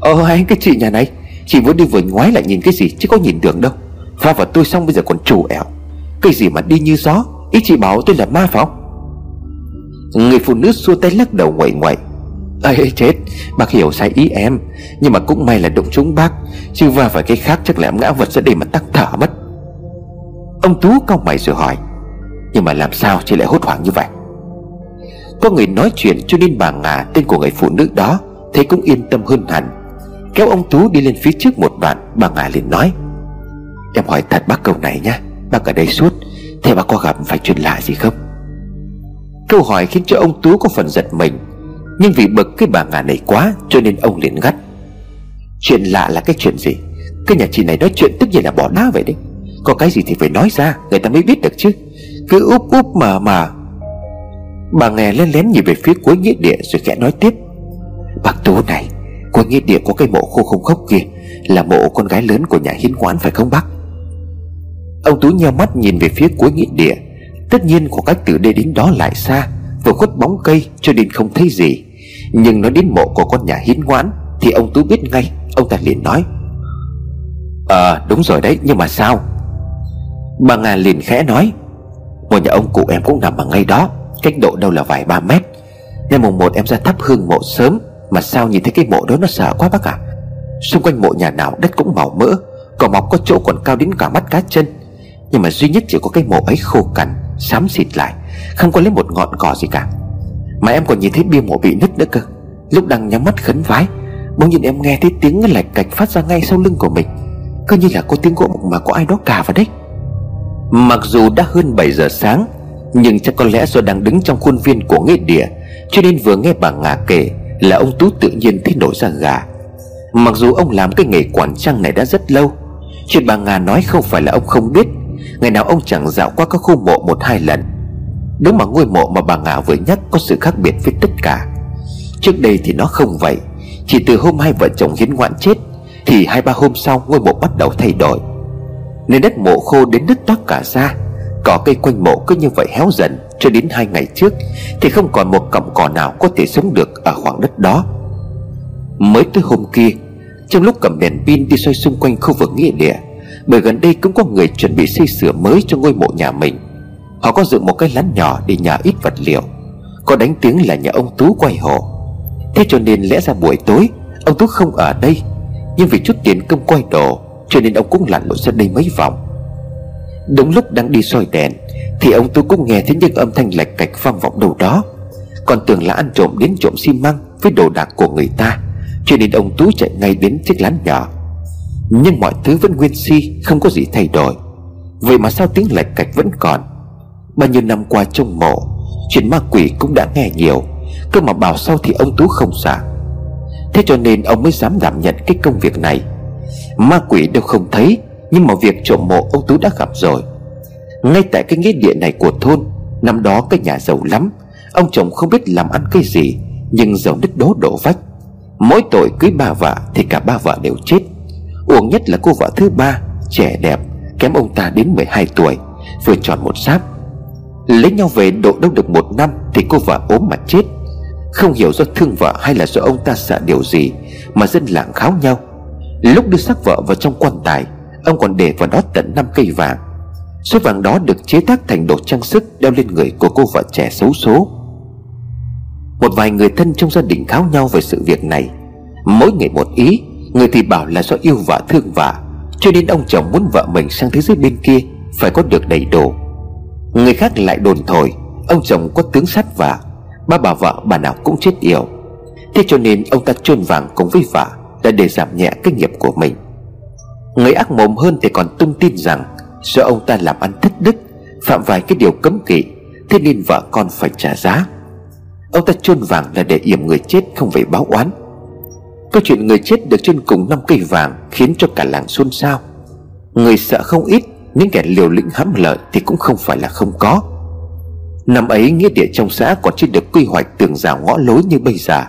Ờ anh, cái chị nhà này, Chị vừa đi vừa ngoái lại nhìn cái gì chứ có nhìn đường đâu. Va vào tôi xong bây giờ còn chủ ẻo cái gì mà đi như gió? Ý chị bảo tôi là ma phải không? Người phụ nữ xua tay lắc đầu ngoại ngoại. Ây chết. Bác hiểu sai ý em. Nhưng mà cũng may là đụng trúng bác. Chứ va phải cái khác chắc là em ngã vật ra đây mà tắc thở mất. Ông Tú cau mày rồi hỏi. Nhưng mà làm sao chị lại hốt hoảng như vậy? Có người nói chuyện cho nên bà Ngà, Tên của người phụ nữ đó, Thấy cũng yên tâm hơn hẳn. Kéo ông Tú đi lên phía trước một đoạn, Bà Ngà liền nói. Em hỏi thật bác câu này nhá. Bác ở đây suốt, Thế bác có gặp phải chuyện lạ gì không? Câu hỏi khiến cho ông Tú có phần giật mình, Nhưng vì bực cái bà ngà này quá Cho nên ông liền gắt Chuyện lạ là cái chuyện gì? Cái nhà chị này nói chuyện tức nhiên là bỏ đá vậy đấy. Có cái gì thì phải nói ra, Người ta mới biết được chứ. Cứ úp úp mà mà. Bà nghe lén lén nhìn về phía cuối nghĩa địa Rồi khẽ nói tiếp. Bác Tú này Cuối nghĩa địa có cái mộ khô không khốc kia, Là mộ con gái lớn của nhà hiến quán phải không bác? Ông Tú nheo mắt nhìn về phía cuối nghĩa địa. Tất nhiên khoảng cách từ đây đến đó lại xa Vừa khuất bóng cây cho nên không thấy gì. Nhưng nói đến mộ của con nhà hiến ngoãn Thì ông Tú biết ngay Ông ta liền nói. Ờ à, đúng rồi đấy nhưng mà sao? Bà Nga liền khẽ nói. Ngôi nhà ông cụ em cũng nằm ở ngay đó Cách độ đâu là vài ba mét. Ngày mùng một em ra thắp hương mộ sớm Mà sao nhìn thấy cái mộ đó nó sợ quá bác ạ? À? Xung quanh mộ nhà nào đất cũng màu mỡ Cỏ mọc có chỗ còn cao đến cả mắt cá chân. Nhưng mà duy nhất chỉ có cái mộ ấy khô cằn, Xám xịt lại, Không có lấy một ngọn cỏ gì cả. Mà em còn nhìn thấy bia mộ bị nứt nữa cơ. Lúc đang nhắm mắt khấn vái, Bỗng nhiên em nghe thấy tiếng lạch cạch phát ra ngay sau lưng của mình. Cứ như là có tiếng gỗ mà có ai đó cà vào đấy. Mặc dù đã hơn 7 giờ sáng, Nhưng chắc có lẽ do đang đứng trong khuôn viên của nghĩa địa, Cho nên vừa nghe bà Ngà kể Là ông Tú tự nhiên thấy nổi ra gà. Mặc dù ông làm cái nghề quản trăng này đã rất lâu, Chuyện bà Ngà nói không phải là ông không biết Ngày nào ông chẳng dạo qua các khu mộ một hai lần. Đúng mà ngôi mộ mà bà Ngà vừa nhắc Có sự khác biệt với tất cả, Trước đây thì nó không vậy. Chỉ từ hôm hai vợ chồng hiến ngoạn chết, Thì hai ba hôm sau ngôi mộ bắt đầu thay đổi. Nên đất mộ khô đến đứt toát cả ra, Cỏ cây quanh mộ cứ như vậy héo dần Cho đến hai ngày trước, Thì không còn một cọng cỏ nào có thể sống được Ở khoảng đất đó. Mới tới hôm kia, Trong lúc cầm đèn pin đi xoay xung quanh khu vực nghĩa địa bởi gần đây cũng có người chuẩn bị xây sửa mới cho ngôi mộ nhà mình. Họ có dựng một cái lán nhỏ để nhà ít vật liệu. Có đánh tiếng là nhà ông Tú quay hộ Thế cho nên lẽ ra buổi tối, Ông Tú không ở đây. Nhưng vì chút tiền công quay đồ, Cho nên ông cũng lặn lội ra đây mấy vòng. Đúng lúc đang đi soi đèn, Thì ông Tú cũng nghe thấy những âm thanh lạch cạch vang vọng đâu đó. Còn tưởng là ăn trộm đến trộm xi măng Với đồ đạc của người ta, Cho nên ông Tú chạy ngay đến chiếc lán nhỏ nhưng mọi thứ vẫn nguyên si, Không có gì thay đổi. Vậy mà sao tiếng lạch cạch vẫn còn? Bao nhiêu năm qua trong mộ, Chuyện ma quỷ cũng đã nghe nhiều. Cơ mà bảo sau thì ông Tú không xả Thế cho nên ông mới dám đảm nhận cái công việc này. Ma quỷ đâu không thấy, Nhưng mà việc trộm mộ ông Tú đã gặp rồi. Ngay tại cái nghĩa địa này của thôn, Năm đó cái nhà giàu lắm. Ông chồng không biết làm ăn cái gì, Nhưng giàu đứt đố đổ vách. Mỗi tội cưới ba vợ Thì cả ba vợ đều chết. Uổng nhất là cô vợ thứ ba, Trẻ đẹp, Kém ông ta đến 12 tuổi, Vừa tròn một sáp Lấy nhau về độ đâu được một năm Thì cô vợ ốm mà chết. Không hiểu do thương vợ hay là do ông ta sợ điều gì Mà dân làng kháo nhau. Lúc đưa xác vợ vào trong quan tài, Ông còn để vào đó tận 5 cây vàng. Số vàng đó được chế tác thành đồ trang sức Đeo lên người của cô vợ trẻ xấu số. Một vài người thân trong gia đình kháo nhau về sự việc này. Mỗi người một ý Người thì bảo là do yêu vợ thương vợ, Cho nên ông chồng muốn vợ mình sang thế giới bên kia, Phải có được đầy đủ. Người khác lại đồn thổi, Ông chồng có tướng sát vợ Ba bà vợ bà nào cũng chết yểu. Thế cho nên ông ta chôn vàng cùng với vợ Đã để giảm nhẹ cái nghiệp của mình. Người ác mồm hơn thì còn tung tin rằng Do ông ta làm ăn thất đức, Phạm vài cái điều cấm kỵ, Thế nên vợ con phải trả giá. Ông ta chôn vàng là để yểm người chết, không phải báo oán. Câu chuyện người chết được chôn cùng năm cây vàng Khiến cho cả làng xôn xao. Người sợ không ít, Những kẻ liều lĩnh hãm lợi Thì cũng không phải là không có. Năm ấy, nghĩa địa trong xã còn chưa được quy hoạch tường rào ngõ lối như bây giờ.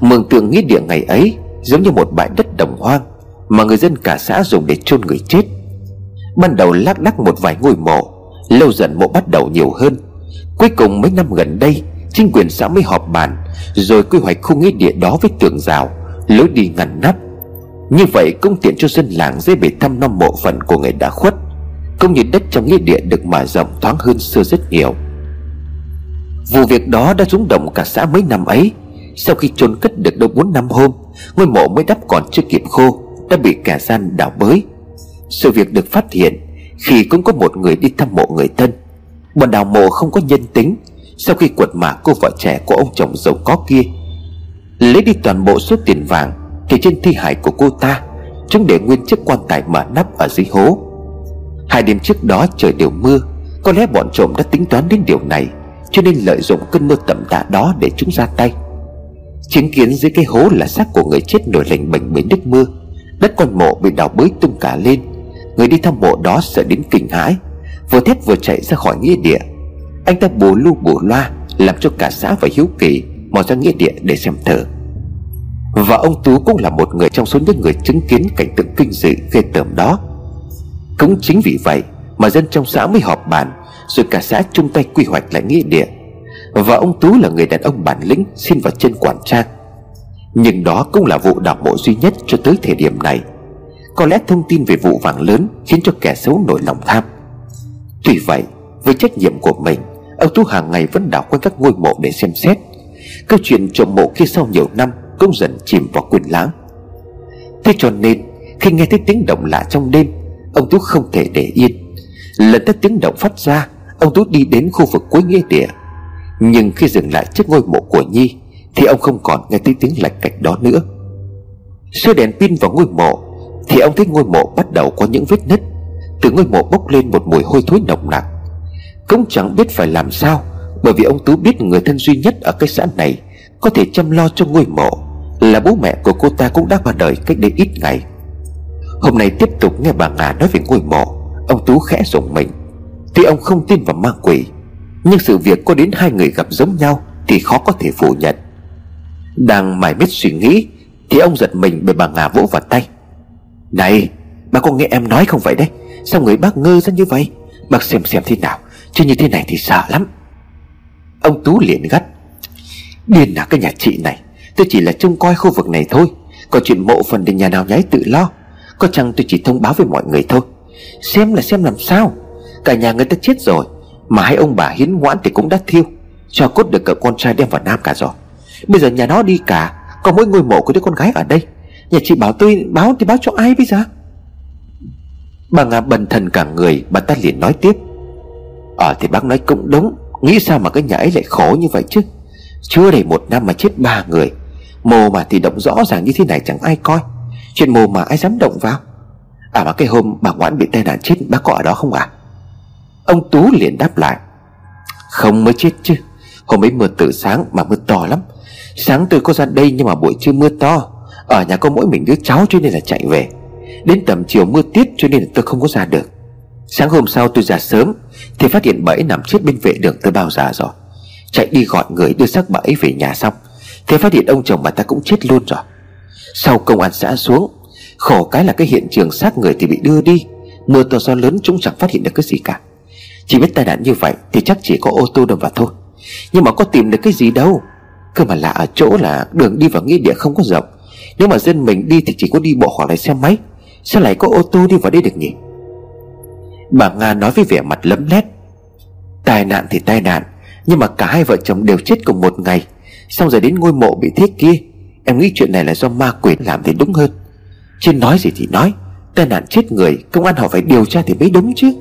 Mường tượng nghĩa địa ngày ấy Giống như một bãi đất đồng hoang Mà người dân cả xã dùng để chôn người chết. Ban đầu lác đác một vài ngôi mộ, Lâu dần mộ bắt đầu nhiều hơn. Cuối cùng mấy năm gần đây, Chính quyền xã mới họp bàn, Rồi quy hoạch khu nghĩa địa đó với tường rào. Lối đi ngăn nắp. Như vậy cũng tiện cho dân làng dễ bề thăm nom mộ phận của người đã khuất, Cũng như đất trong nghĩa địa được mở rộng thoáng hơn xưa rất nhiều. Vụ việc đó đã rúng động cả xã mấy năm ấy. Sau khi chôn cất được đâu bốn năm hôm, Ngôi mộ mới đắp còn chưa kịp khô, Đã bị kẻ gian đào bới. Sự việc được phát hiện Khi cũng có một người đi thăm mộ người thân. Bọn đào mộ không có nhân tính. Sau khi quật mả cô vợ trẻ của ông chồng giàu có kia Lấy đi toàn bộ số tiền vàng Thì trên thi hài của cô ta, Chúng để nguyên chiếc quan tài mở nắp ở dưới hố. Hai đêm trước đó trời đều mưa, Có lẽ bọn trộm đã tính toán đến điều này, cho nên lợi dụng cơn mưa tầm tã đó để chúng ra tay. Chứng kiến dưới cái hố là xác của người chết nổi lành bệnh bởi nước mưa. Đất con mộ bị đào bới tung cả lên. Người đi thăm mộ đó sợ đến kinh hãi, Vừa thét vừa chạy ra khỏi nghĩa địa. Anh ta bù lu bù loa, Làm cho cả xã và hiếu kỳ Mò ra nghĩa địa để xem thử và ông Tú cũng là một người trong số những người chứng kiến cảnh tượng kinh dị ghê tởm đó. Cũng chính vì vậy Mà dân trong xã mới họp bàn, rồi cả xã chung tay quy hoạch lại nghĩa địa. Và ông Tú là người đàn ông bản lĩnh Xin vào trên quản trang. Nhưng đó cũng là vụ đào mộ duy nhất cho tới thời điểm này. Có lẽ thông tin về vụ vàng lớn Khiến cho kẻ xấu nổi lòng tham. Tuy vậy, với trách nhiệm của mình, Ông Tú hàng ngày vẫn đảo quanh các ngôi mộ để xem xét. Câu chuyện trộm mộ kia sau nhiều năm cũng dần chìm vào quên lãng. Thế cho nên, Khi nghe thấy tiếng động lạ trong đêm, Ông Tú không thể để yên. Lần tới tiếng động phát ra, Ông Tú đi đến khu vực cuối nghĩa địa. Nhưng khi dừng lại trước ngôi mộ của Nhi, Thì ông không còn nghe thấy tiếng lạch cạch đó nữa. Soi đèn pin vào ngôi mộ, Thì ông thấy ngôi mộ bắt đầu có những vết nứt. Từ ngôi mộ bốc lên một mùi hôi thối nồng nặc. Cũng chẳng biết phải làm sao, Bởi vì ông Tú biết người thân duy nhất ở cái xã này có thể chăm lo cho ngôi mộ. Là bố mẹ của cô ta cũng đã qua đời cách đây ít ngày. Hôm nay tiếp tục nghe bà Ngà nói về ngôi mộ. Ông Tú khẽ rùng mình. Tuy ông không tin vào ma quỷ, Nhưng sự việc có đến hai người gặp giống nhau Thì khó có thể phủ nhận. Đang mải miết suy nghĩ, Thì ông giật mình bởi bà ngà vỗ vào tay. Này, Bà có nghe em nói không vậy đấy? Sao người bác ngơ ra như vậy? Bác xem xem thế nào, Chứ như thế này thì sợ lắm. Ông Tú liền gắt. Điên là cái nhà chị này. Tôi chỉ là trông coi khu vực này thôi. Có chuyện mộ phần thì nhà nào nháy tự lo. Có chăng tôi chỉ thông báo với mọi người thôi. Xem là xem làm sao. Cả nhà người ta chết rồi, Mà hai ông bà hiến ngoãn thì cũng đã thiêu. Cho cốt được cậu con trai đem vào Nam cả rồi. Bây giờ nhà nó đi cả Còn mỗi ngôi mộ của đứa con gái ở đây. Nhà chị bảo tôi báo thì báo cho ai bây giờ? Bà Nga bần thần cả người, Bà ta liền nói tiếp. Ờ thì bác nói cũng đúng. Nghĩ sao mà cái nhà ấy lại khổ như vậy chứ? Chưa đầy một năm mà chết ba người. Mồ mà thì động rõ ràng như thế này chẳng ai coi. Chuyện mồ mà ai dám động vào? À mà cái hôm bà Ngoãn bị tai nạn chết Bác có ở đó không à Ông Tú liền đáp lại. Không mới chết chứ. Hôm ấy mưa từ sáng mà mưa to lắm. Sáng tôi có ra đây nhưng mà buổi trưa mưa to. Ở nhà có mỗi mình đứa cháu cho nên là chạy về. Đến tầm chiều mưa tiết cho nên là tôi không có ra được. Sáng hôm sau tôi ra sớm, Thì phát hiện bẫy nằm chết bên vệ đường tôi bao giờ rồi. Chạy đi gọi người đưa xác bà ấy về nhà xong. Thế phát hiện ông chồng bà ta cũng chết luôn rồi. Sau công an xã xuống, Khổ cái là cái hiện trường xác người thì bị đưa đi. Mưa to gió lớn chúng chẳng phát hiện được cái gì cả. Chỉ biết tai nạn như vậy Thì chắc chỉ có ô tô đâm vào thôi. Nhưng mà có tìm được cái gì đâu. Cơ mà lạ ở chỗ là đường đi vào nghĩa địa không có rộng. Nếu mà dân mình đi thì chỉ có đi bộ hoặc là xe máy. Sao lại có ô tô đi vào đây được nhỉ? Bà Nga nói với vẻ mặt lấm lét. Tai nạn thì tai nạn nhưng mà cả hai vợ chồng đều chết cùng một ngày. Xong rồi đến ngôi mộ bị thiết kia, Em nghĩ chuyện này là do ma quỷ làm thì đúng hơn. Chứ nói gì thì nói, Tai nạn chết người, Công an họ phải điều tra thì mới đúng chứ.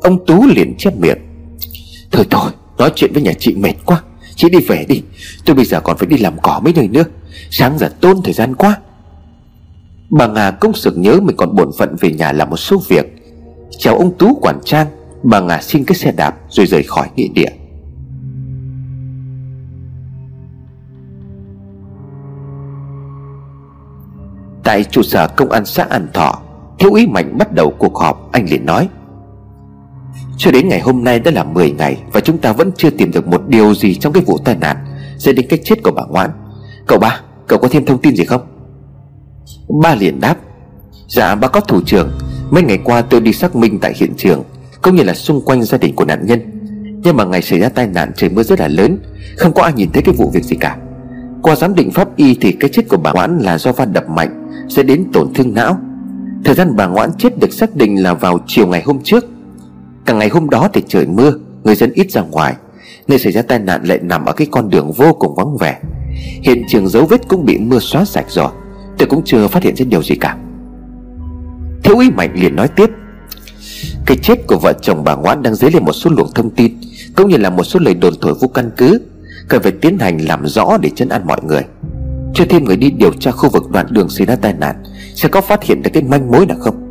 Ông Tú liền chép miệng. Thôi thôi, Nói chuyện với nhà chị mệt quá, Chị đi về đi. Tôi bây giờ còn phải đi làm cỏ mấy nơi nữa, Sáng giờ tôn thời gian quá. Bà Nga cũng sực nhớ mình còn bổn phận về nhà làm một số việc. Chào ông Tú quản trang Bà ngả xin cái xe đạp rồi rời khỏi nghĩa địa. Tại trụ sở công an xã An Thọ Thiếu úy Mạnh bắt đầu cuộc họp Anh liền nói Cho đến ngày hôm nay đã là 10 ngày Và chúng ta vẫn chưa tìm được một điều gì Trong cái vụ tai nạn Dẫn đến cái chết của bà Ngoãn. Cậu ba, cậu có thêm thông tin gì không? Ba liền đáp Dạ ba có thủ trưởng. Mấy ngày qua tôi đi xác minh tại hiện trường cũng như là xung quanh gia đình của nạn nhân. Nhưng mà ngày xảy ra tai nạn, trời mưa rất là lớn. Không có ai nhìn thấy cái vụ việc gì cả. Qua giám định pháp y thì cái chết của bà Ngoãn là do va đập mạnh, Sẽ đến tổn thương não. Thời gian bà Ngoãn chết được xác định là vào chiều ngày hôm trước. Cả ngày hôm đó thì trời mưa, Người dân ít ra ngoài. Nơi xảy ra tai nạn lại nằm ở cái con đường vô cùng vắng vẻ. Hiện trường dấu vết cũng bị mưa xóa sạch rồi. Tôi cũng chưa phát hiện ra điều gì cả. Thiếu úy Mạnh liền nói tiếp. Cái chết của vợ chồng bà Ngoãn đang dấy lên một số luồng thông tin, Cũng như là một số lời đồn thổi vô căn cứ. Cần phải tiến hành làm rõ để chân an mọi người. Cho thêm người đi điều tra khu vực đoạn đường xảy ra tai nạn, Sẽ có phát hiện được cái manh mối nào không?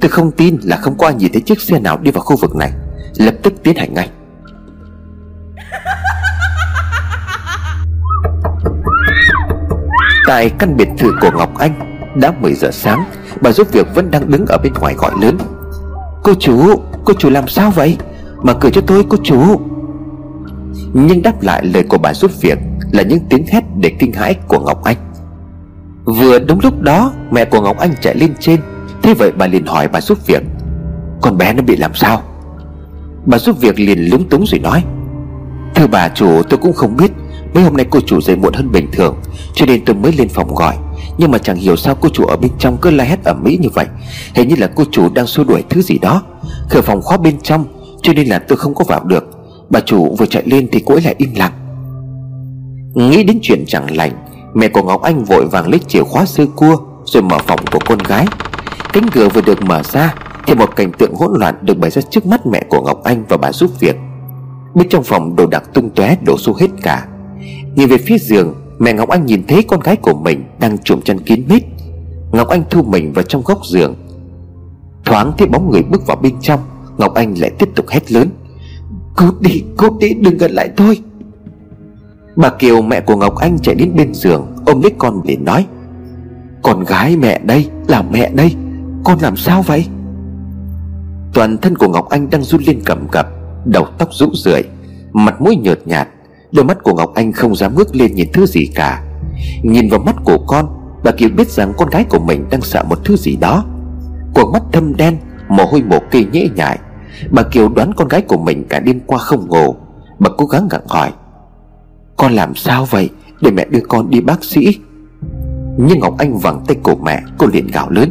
Tôi không tin là không có ai nhìn thấy chiếc xe nào đi vào khu vực này. Lập tức tiến hành ngay. Tại căn biệt thự của Ngọc Anh, Đã 10 giờ sáng, Bà giúp việc vẫn đang đứng ở bên ngoài gọi lớn. Cô chủ, Cô chủ làm sao vậy? Mở cửa cho tôi cô chủ. Nhưng đáp lại lời của bà giúp việc Là những tiếng hét để kinh hãi của Ngọc Anh. Vừa đúng lúc đó Mẹ của Ngọc Anh chạy lên trên. Thế vậy bà liền hỏi bà giúp việc Con bé nó bị làm sao? Bà giúp việc liền lúng túng rồi nói Thưa bà chủ tôi cũng không biết. Mấy hôm nay cô chủ dậy muộn hơn bình thường Cho nên tôi mới lên phòng gọi. Nhưng mà chẳng hiểu sao cô chủ ở bên trong cứ la hét ở mỹ như vậy. Hình như là cô chủ đang xua đuổi thứ gì đó. Cửa phòng khóa bên trong, Cho nên là tôi không có vào được. Bà chủ vừa chạy lên thì cô ấy lại im lặng. Nghĩ đến chuyện chẳng lành, Mẹ của Ngọc Anh vội vàng lấy chìa khóa sơ cua Rồi mở phòng của con gái. Cánh cửa vừa được mở ra Thì một cảnh tượng hỗn loạn được bày ra trước mắt mẹ của Ngọc Anh và bà giúp việc. Bên trong phòng đồ đạc tung tóe đổ xô hết cả. Nhìn về phía giường Mẹ Ngọc Anh nhìn thấy con gái của mình Đang trùm chân kín mít. Ngọc Anh thu mình vào trong góc giường. Thoáng thấy bóng người bước vào bên trong Ngọc Anh lại tiếp tục hét lớn. Cút đi, cút đi, đừng gần lại thôi!" Bà Kiều mẹ của Ngọc Anh chạy đến bên giường Ôm lấy con để nói Con gái mẹ đây, là mẹ đây Con làm sao vậy? Toàn thân của Ngọc Anh đang run lên cầm cập Đầu tóc rũ rượi Mặt mũi nhợt nhạt. Đôi mắt của Ngọc Anh không dám ngước lên nhìn thứ gì cả. Nhìn vào mắt của con, Bà Kiều biết rằng con gái của mình đang sợ một thứ gì đó. Cuộc mắt thâm đen, Mồ hôi mồ kê nhễ nhại. Bà Kiều đoán con gái của mình cả đêm qua không ngủ. Bà cố gắng gặng hỏi, Con làm sao vậy? Để mẹ đưa con đi bác sĩ. Nhưng Ngọc Anh vẳng tay cổ mẹ, Cô liền gào lớn,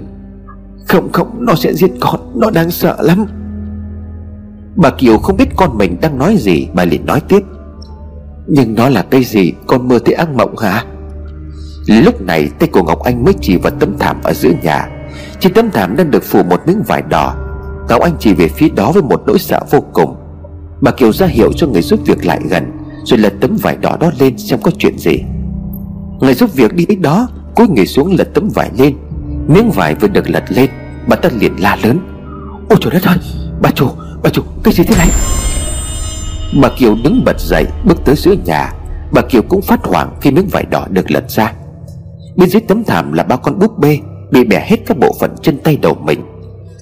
Không không, nó sẽ giết con, Nó đang sợ lắm. Bà Kiều không biết con mình đang nói gì, Bà liền nói tiếp nhưng nó là cái gì? Con mơ thấy ác mộng hả? Lúc này, tay của Ngọc Anh mới chỉ vào tấm thảm ở giữa nhà. Trên tấm thảm đang được phủ một miếng vải đỏ. Ngọc Anh chỉ về phía đó với một nỗi sợ vô cùng. Bà Kiều ra hiệu cho người giúp việc lại gần, Rồi lật tấm vải đỏ đó lên xem có chuyện gì. Người giúp việc đi đến đó, Cúi người xuống lật tấm vải lên. Miếng vải vừa được lật lên, Bà ta liền la lớn. Ôi trời đất ơi! Bà chủ Bà chủ, Cái gì thế này? Bà Kiều đứng bật dậy, bước tới giữa nhà. Bà Kiều cũng phát hoảng khi miếng vải đỏ được lật ra. Bên dưới tấm thảm là ba con búp bê, Bị bẻ hết các bộ phận chân tay đầu mình.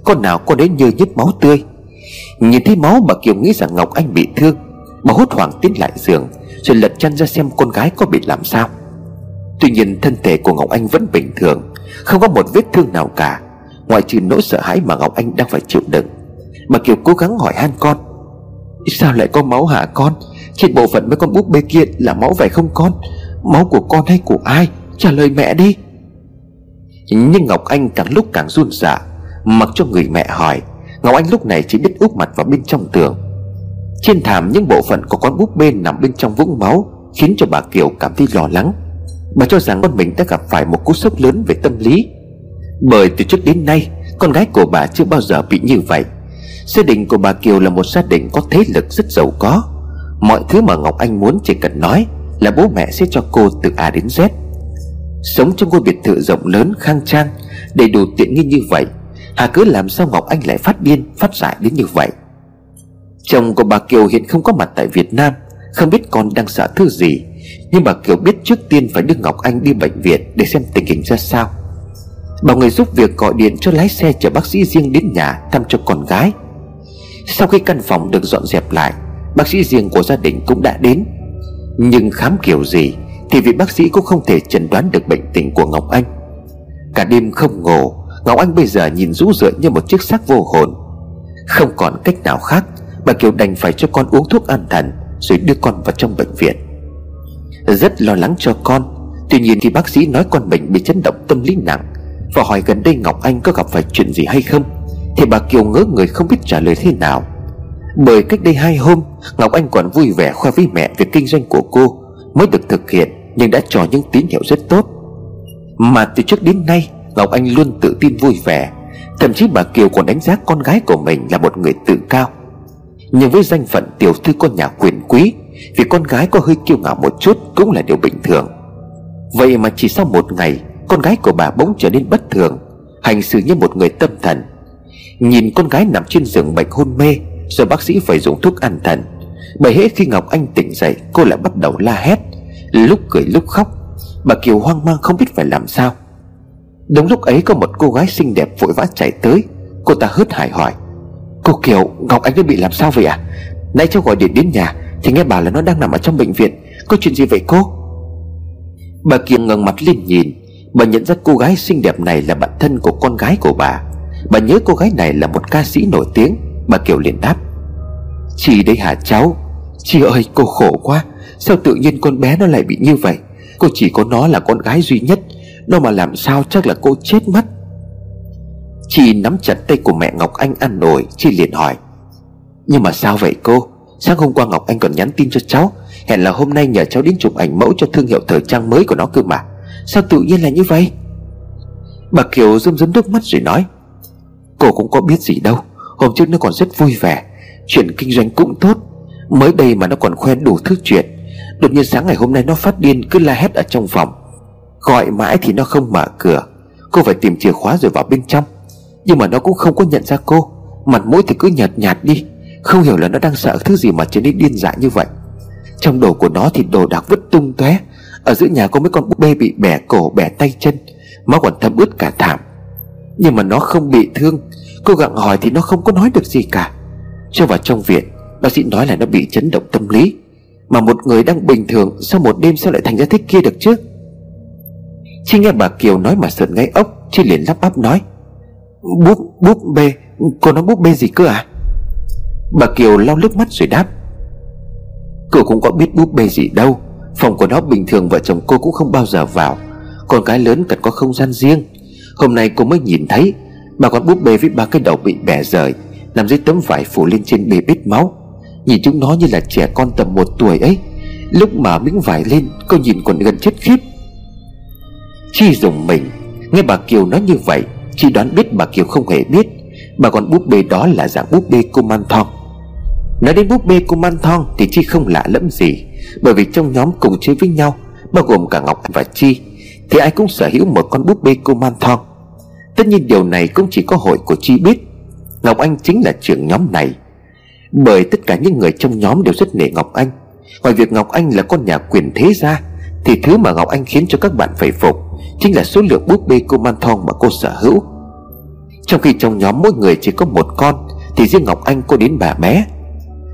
Con nào con đến như nhấp máu tươi. Nhìn thấy máu bà Kiều nghĩ rằng Ngọc Anh bị thương, Bà hốt hoảng tiến lại giường, Rồi lật chăn ra xem con gái có bị làm sao. Tuy nhiên thân thể của Ngọc Anh vẫn bình thường, Không có một vết thương nào cả. Ngoại trừ nỗi sợ hãi mà Ngọc Anh đang phải chịu đựng. Bà Kiều cố gắng hỏi han con Sao lại có máu hả con? Trên bộ phận mấy con búp bê kia là máu phải không con? Máu của con hay của ai? Trả lời mẹ đi. Nhưng Ngọc Anh càng lúc càng run rả, Mặc cho người mẹ hỏi. Ngọc Anh lúc này chỉ biết úp mặt vào bên trong tường. Trên thảm những bộ phận của con búp bê nằm bên trong vũng máu Khiến cho bà Kiều cảm thấy lo lắng. Bà cho rằng con mình đã gặp phải một cú sốc lớn về tâm lý. Bởi từ trước đến nay, Con gái của bà chưa bao giờ bị như vậy. Gia đình của bà Kiều là một gia đình có thế lực rất giàu có. Mọi thứ mà Ngọc Anh muốn chỉ cần nói Là bố mẹ sẽ cho cô từ A đến Z. Sống trong ngôi biệt thự rộng lớn, khang trang, Đầy đủ tiện nghi như vậy, Hà cứ làm sao Ngọc Anh lại phát điên, Phát dại đến như vậy? Chồng của bà Kiều hiện không có mặt tại Việt Nam, Không biết con đang sợ thứ gì, Nhưng bà Kiều biết trước tiên phải đưa Ngọc Anh đi bệnh viện Để xem tình hình ra sao. Bà người giúp việc gọi điện cho lái xe chở bác sĩ riêng đến nhà thăm cho con gái. Sau khi căn phòng được dọn dẹp lại, Bác sĩ riêng của gia đình cũng đã đến. Nhưng khám kiểu gì Thì vị bác sĩ cũng không thể chẩn đoán được bệnh tình của Ngọc Anh. Cả đêm không ngủ, Ngọc Anh bây giờ nhìn rũ rượi như một chiếc xác vô hồn. Không còn cách nào khác Bà Kiều đành phải cho con uống thuốc an thần Rồi đưa con vào trong bệnh viện. Rất lo lắng cho con, Tuy nhiên khi bác sĩ nói con bệnh bị chấn động tâm lý nặng, Và hỏi gần đây Ngọc Anh có gặp phải chuyện gì hay không thì bà Kiều ngớ người không biết trả lời thế nào. Bởi cách đây hai hôm, Ngọc Anh còn vui vẻ khoe với mẹ Việc kinh doanh của cô, mới được thực hiện Nhưng đã cho những tín hiệu rất tốt. Mà từ trước đến nay, Ngọc Anh luôn tự tin vui vẻ. Thậm chí bà Kiều còn đánh giá con gái của mình là một người tự cao. Nhưng với danh phận tiểu thư con nhà quyền quý Vì con gái có hơi kiêu ngạo một chút Cũng là điều bình thường. Vậy mà chỉ sau một ngày, Con gái của bà bỗng trở nên bất thường, Hành xử như một người tâm thần. Nhìn con gái nằm trên giường bệnh hôn mê Rồi bác sĩ phải dùng thuốc an thần. Bởi hễ khi Ngọc Anh tỉnh dậy, Cô lại bắt đầu la hét, Lúc cười lúc khóc. Bà Kiều hoang mang không biết phải làm sao. Đúng lúc ấy có một cô gái xinh đẹp vội vã chạy tới. Cô ta hớt hải hỏi, Cô Kiều, Ngọc Anh đã bị làm sao vậy à Nãy cháu gọi điện đến nhà, Thì nghe bảo là nó đang nằm ở trong bệnh viện. Có chuyện gì vậy cô? Bà Kiều ngẩng mặt lên nhìn, Bà nhận ra cô gái xinh đẹp này là bạn thân của con gái của bà. Bà nhớ cô gái này là một ca sĩ nổi tiếng, Bà Kiều liền đáp. Chị đây hả cháu? Chị ơi, cô khổ quá. Sao tự nhiên con bé nó lại bị như vậy? Cô chỉ có nó là con gái duy nhất. Nó mà làm sao chắc là cô chết mất? Chị nắm chặt tay của mẹ Ngọc Anh ăn nổi Chị liền hỏi. Nhưng mà sao vậy cô? Sáng hôm qua Ngọc Anh còn nhắn tin cho cháu. Hẹn là hôm nay nhờ cháu đến chụp ảnh mẫu cho thương hiệu thời trang mới của nó cơ mà. Sao tự nhiên là như vậy? Bà Kiều rơm rớm nước mắt rồi nói. Cô cũng có biết gì đâu. Hôm trước nó còn rất vui vẻ. Chuyện kinh doanh cũng tốt. Mới đây mà nó còn khoe đủ thứ chuyện. Đột nhiên sáng ngày hôm nay nó phát điên, cứ la hét ở trong phòng. Gọi mãi thì nó không mở cửa. Cô phải tìm chìa khóa rồi vào bên trong. Nhưng mà nó cũng không có nhận ra cô. Mặt mũi thì cứ nhạt nhạt đi. Không hiểu là nó đang sợ thứ gì mà trở nên điên dại như vậy. Trong đồ của nó thì đồ đạc vứt tung tóe. Ở giữa nhà có mấy con búp bê bị bẻ cổ, bẻ tay chân. Máu còn thấm ướt cả thảm. Nhưng mà nó không bị thương. Cô gặng hỏi thì nó không có nói được gì cả. Cho vào trong viện, Bác sĩ nói là nó bị chấn động tâm lý. Mà một người đang bình thường, Sau một đêm sao lại thành ra thế kia được chứ? Chi nghe bà Kiều nói mà sợn ngay ốc Chi liền lắp bắp nói. Búp búp bê, Cô nói búp bê gì cơ à? Bà Kiều lau nước mắt rồi đáp. Cô cũng có biết búp bê gì đâu. Phòng của nó bình thường, vợ chồng cô cũng không bao giờ vào. Con cái lớn cần có không gian riêng. Hôm nay cô mới nhìn thấy, Bà con búp bê với ba cái đầu bị bẻ rời, Nằm dưới tấm vải phủ lên trên bề bít máu. Nhìn chúng nó như là trẻ con tầm một tuổi ấy. Lúc mà miếng vải lên, Cô nhìn còn gần chết khiếp. Chi dùng mình, Nghe bà Kiều nói như vậy Chi đoán biết bà Kiều không hề biết, Bà còn búp bê đó là dạng búp bê cô Man Thong Nói đến búp bê cô Man Thong Thì Chi không lạ lẫm gì, Bởi vì trong nhóm cùng chơi với nhau, Bao gồm cả Ngọc và Chi. Thì ai cũng sở hữu một con búp bê cô Thong. Tất nhiên điều này cũng chỉ có hội của Chi biết Ngọc Anh chính là trưởng nhóm này. Bởi tất cả những người trong nhóm đều rất nể Ngọc Anh. Ngoài việc Ngọc Anh là con nhà quyền thế ra, Thì thứ mà Ngọc Anh khiến cho các bạn phải phục Chính là số lượng búp bê cô thong mà cô sở hữu. Trong khi trong nhóm mỗi người chỉ có một con Thì riêng Ngọc Anh có đến bà bé.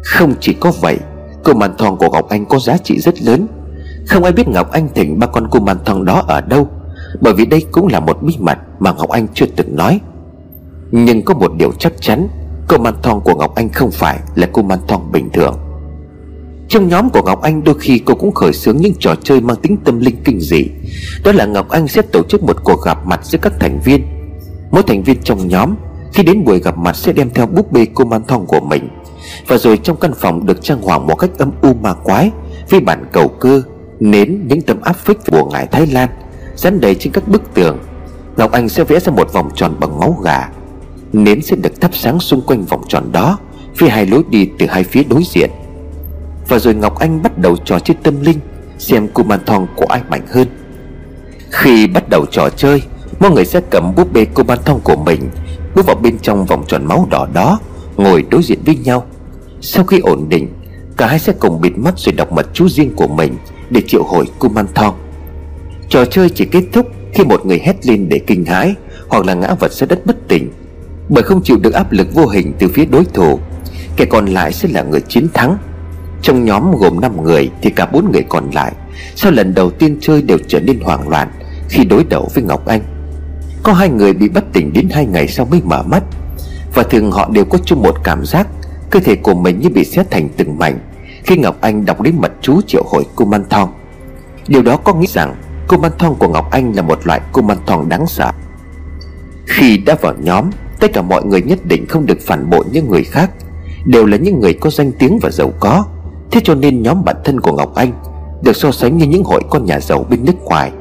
Không chỉ có vậy Cô thong của Ngọc Anh có giá trị rất lớn. Không ai biết Ngọc Anh thịnh ba con cô man thong đó ở đâu, Bởi vì đây cũng là một bí mật mà Ngọc Anh chưa từng nói. Nhưng có một điều chắc chắn Cô man thong của Ngọc Anh không phải là cô man thong bình thường. Trong nhóm của Ngọc Anh đôi khi cô cũng khởi xướng những trò chơi mang tính tâm linh kinh dị. Đó là Ngọc Anh sẽ tổ chức một cuộc gặp mặt giữa các thành viên. Mỗi thành viên trong nhóm, Khi đến buổi gặp mặt sẽ đem theo búp bê cô man thong của mình. Và rồi trong căn phòng được trang hoàng một cách âm u ma quái, Với bản cầu cơ. Nến những tấm áp phích của ngài Thái Lan Dán đầy trên các bức tường. Ngọc Anh sẽ vẽ ra một vòng tròn bằng máu gà. Nến sẽ được thắp sáng xung quanh vòng tròn đó Phía hai lối đi từ hai phía đối diện. Và rồi Ngọc Anh bắt đầu trò chơi tâm linh, Xem Kumanthong của ai mạnh hơn. Khi bắt đầu trò chơi Mọi người sẽ cầm búp bê Kumanthong của mình, Bước vào bên trong vòng tròn máu đỏ đó, Ngồi đối diện với nhau. Sau khi ổn định, Cả hai sẽ cùng bịt mắt rồi đọc mật chú riêng của mình. Để triệu hồi Kumanthong. Trò chơi chỉ kết thúc khi một người hét lên để kinh hãi Hoặc là ngã vật ra đất bất tỉnh, Bởi không chịu được áp lực vô hình từ phía đối thủ. Kẻ còn lại sẽ là người chiến thắng. Trong nhóm gồm 5 người Thì cả bốn người còn lại Sau lần đầu tiên chơi đều trở nên hoảng loạn Khi đối đầu với Ngọc Anh. Có hai người bị bất tỉnh đến hai ngày sau mới mở mắt, Và thường họ đều có chung một cảm giác Cơ thể của mình như bị xé thành từng mảnh. Khi Ngọc Anh đọc đến mật chú triệu hồi cung man thong Điều đó có nghĩa rằng Cô man thong của Ngọc Anh là một loại cô man thong đáng sợ. Khi đã vào nhóm, Tất cả mọi người nhất định không được phản bội những người khác, Đều là những người có danh tiếng và giàu có. Thế cho nên nhóm bản thân của Ngọc Anh Được so sánh như những hội con nhà giàu bên nước ngoài.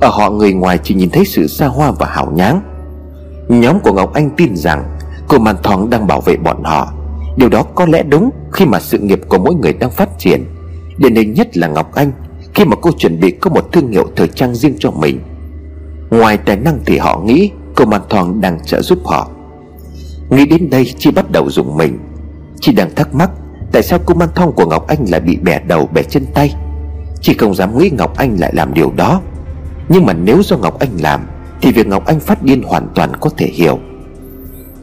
Ở họ người ngoài chỉ nhìn thấy sự xa hoa và hào nháng Nhóm của Ngọc Anh tin rằng Cô Man Thong đang bảo vệ bọn họ. Điều đó có lẽ đúng khi mà sự nghiệp của mỗi người đang phát triển. Điển hình nhất là Ngọc Anh, Khi mà cô chuẩn bị có một thương hiệu thời trang riêng cho mình. Ngoài tài năng thì họ nghĩ Cô Man Thoàng đang trợ giúp họ. Nghĩ đến đây Chi bắt đầu dùng mình. Chị đang thắc mắc, Tại sao cô man thong của Ngọc Anh lại bị bẻ đầu, bẻ chân tay? Chị không dám nghĩ Ngọc Anh lại làm điều đó. Nhưng mà nếu do Ngọc Anh làm, Thì việc Ngọc Anh phát điên hoàn toàn có thể hiểu.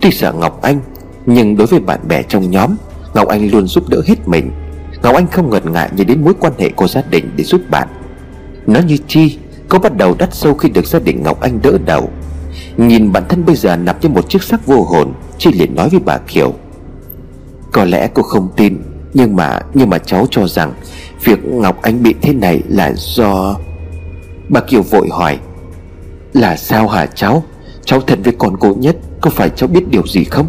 Tuy sợ Ngọc Anh nhưng đối với bạn bè trong nhóm, Ngọc Anh luôn giúp đỡ hết mình. Ngọc Anh không ngần ngại như đến mối quan hệ của gia đình để giúp bạn. Nó như chi, Cô bắt đầu đắt sâu khi được gia đình Ngọc Anh đỡ đầu. Nhìn bản thân bây giờ nằm trên một chiếc xác vô hồn, Chi liền nói với bà Kiều. Có lẽ cô không tin, Nhưng mà nhưng mà cháu cho rằng Việc Ngọc Anh bị thế này là do Bà Kiều vội hỏi. Là sao hả cháu? Cháu thật với con cô nhất, Có phải cháu biết điều gì không?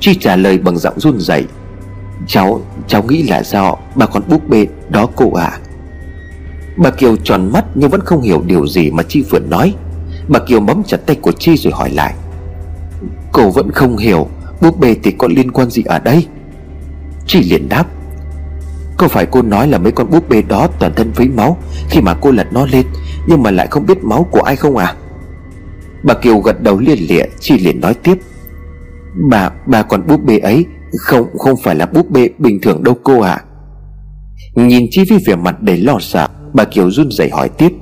Chi trả lời bằng giọng run rẩy. Cháu Cháu nghĩ là do bà con búp bê, đó cô à Bà Kiều tròn mắt nhưng vẫn không hiểu điều gì mà Chi vừa nói. Bà Kiều bấm chặt tay của Chi rồi hỏi lại. Cô vẫn không hiểu, Búp bê thì có liên quan gì ở đây? Chi liền đáp. Có phải cô nói là mấy con búp bê đó toàn thân với máu Khi mà cô lật nó lên, Nhưng mà lại không biết máu của ai không à Bà Kiều gật đầu liên lịa, Chi liền nói tiếp. Bà, bà còn búp bê ấy Không không phải là búp bê bình thường đâu cô ạ. À. Nhìn Chi với vẻ mặt đầy lo sợ Bà Kiều run rẩy hỏi tiếp.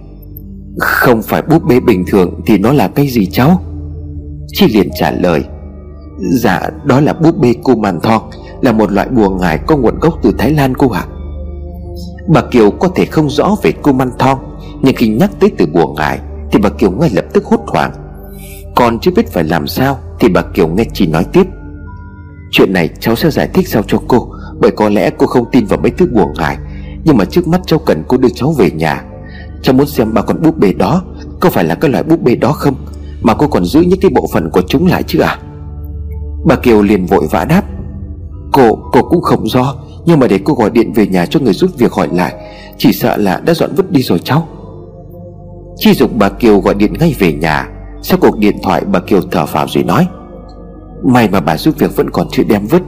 Không phải búp bê bình thường Thì nó là cái gì cháu? Chi liền trả lời. Dạ đó là búp bê cô màn thong Là một loại bùa ngải có nguồn gốc từ Thái Lan cô ạ. Bà Kiều có thể không rõ về cô man thong Nhưng khi nhắc tới từ bùa ngải Thì bà Kiều ngay lập tức hốt hoảng. Còn chưa biết phải làm sao Thì bà Kiều nghe chị nói tiếp. Chuyện này cháu sẽ giải thích sao cho cô Bởi có lẽ cô không tin vào mấy thứ buồn ngại Nhưng mà trước mắt cháu cần cô đưa cháu về nhà. Cháu muốn xem ba con búp bê đó Có phải là cái loại búp bê đó không? Mà cô còn giữ những cái bộ phận của chúng lại chứ à? Bà Kiều liền vội vã đáp. Cô, cô cũng không rõ Nhưng mà để cô gọi điện về nhà cho người giúp việc hỏi lại Chỉ sợ là đã dọn vứt đi rồi cháu. Chi dục bà Kiều gọi điện ngay về nhà. Sau cuộc điện thoại bà Kiều thở phào rồi nói May mà bà giúp việc vẫn còn chưa đem vứt.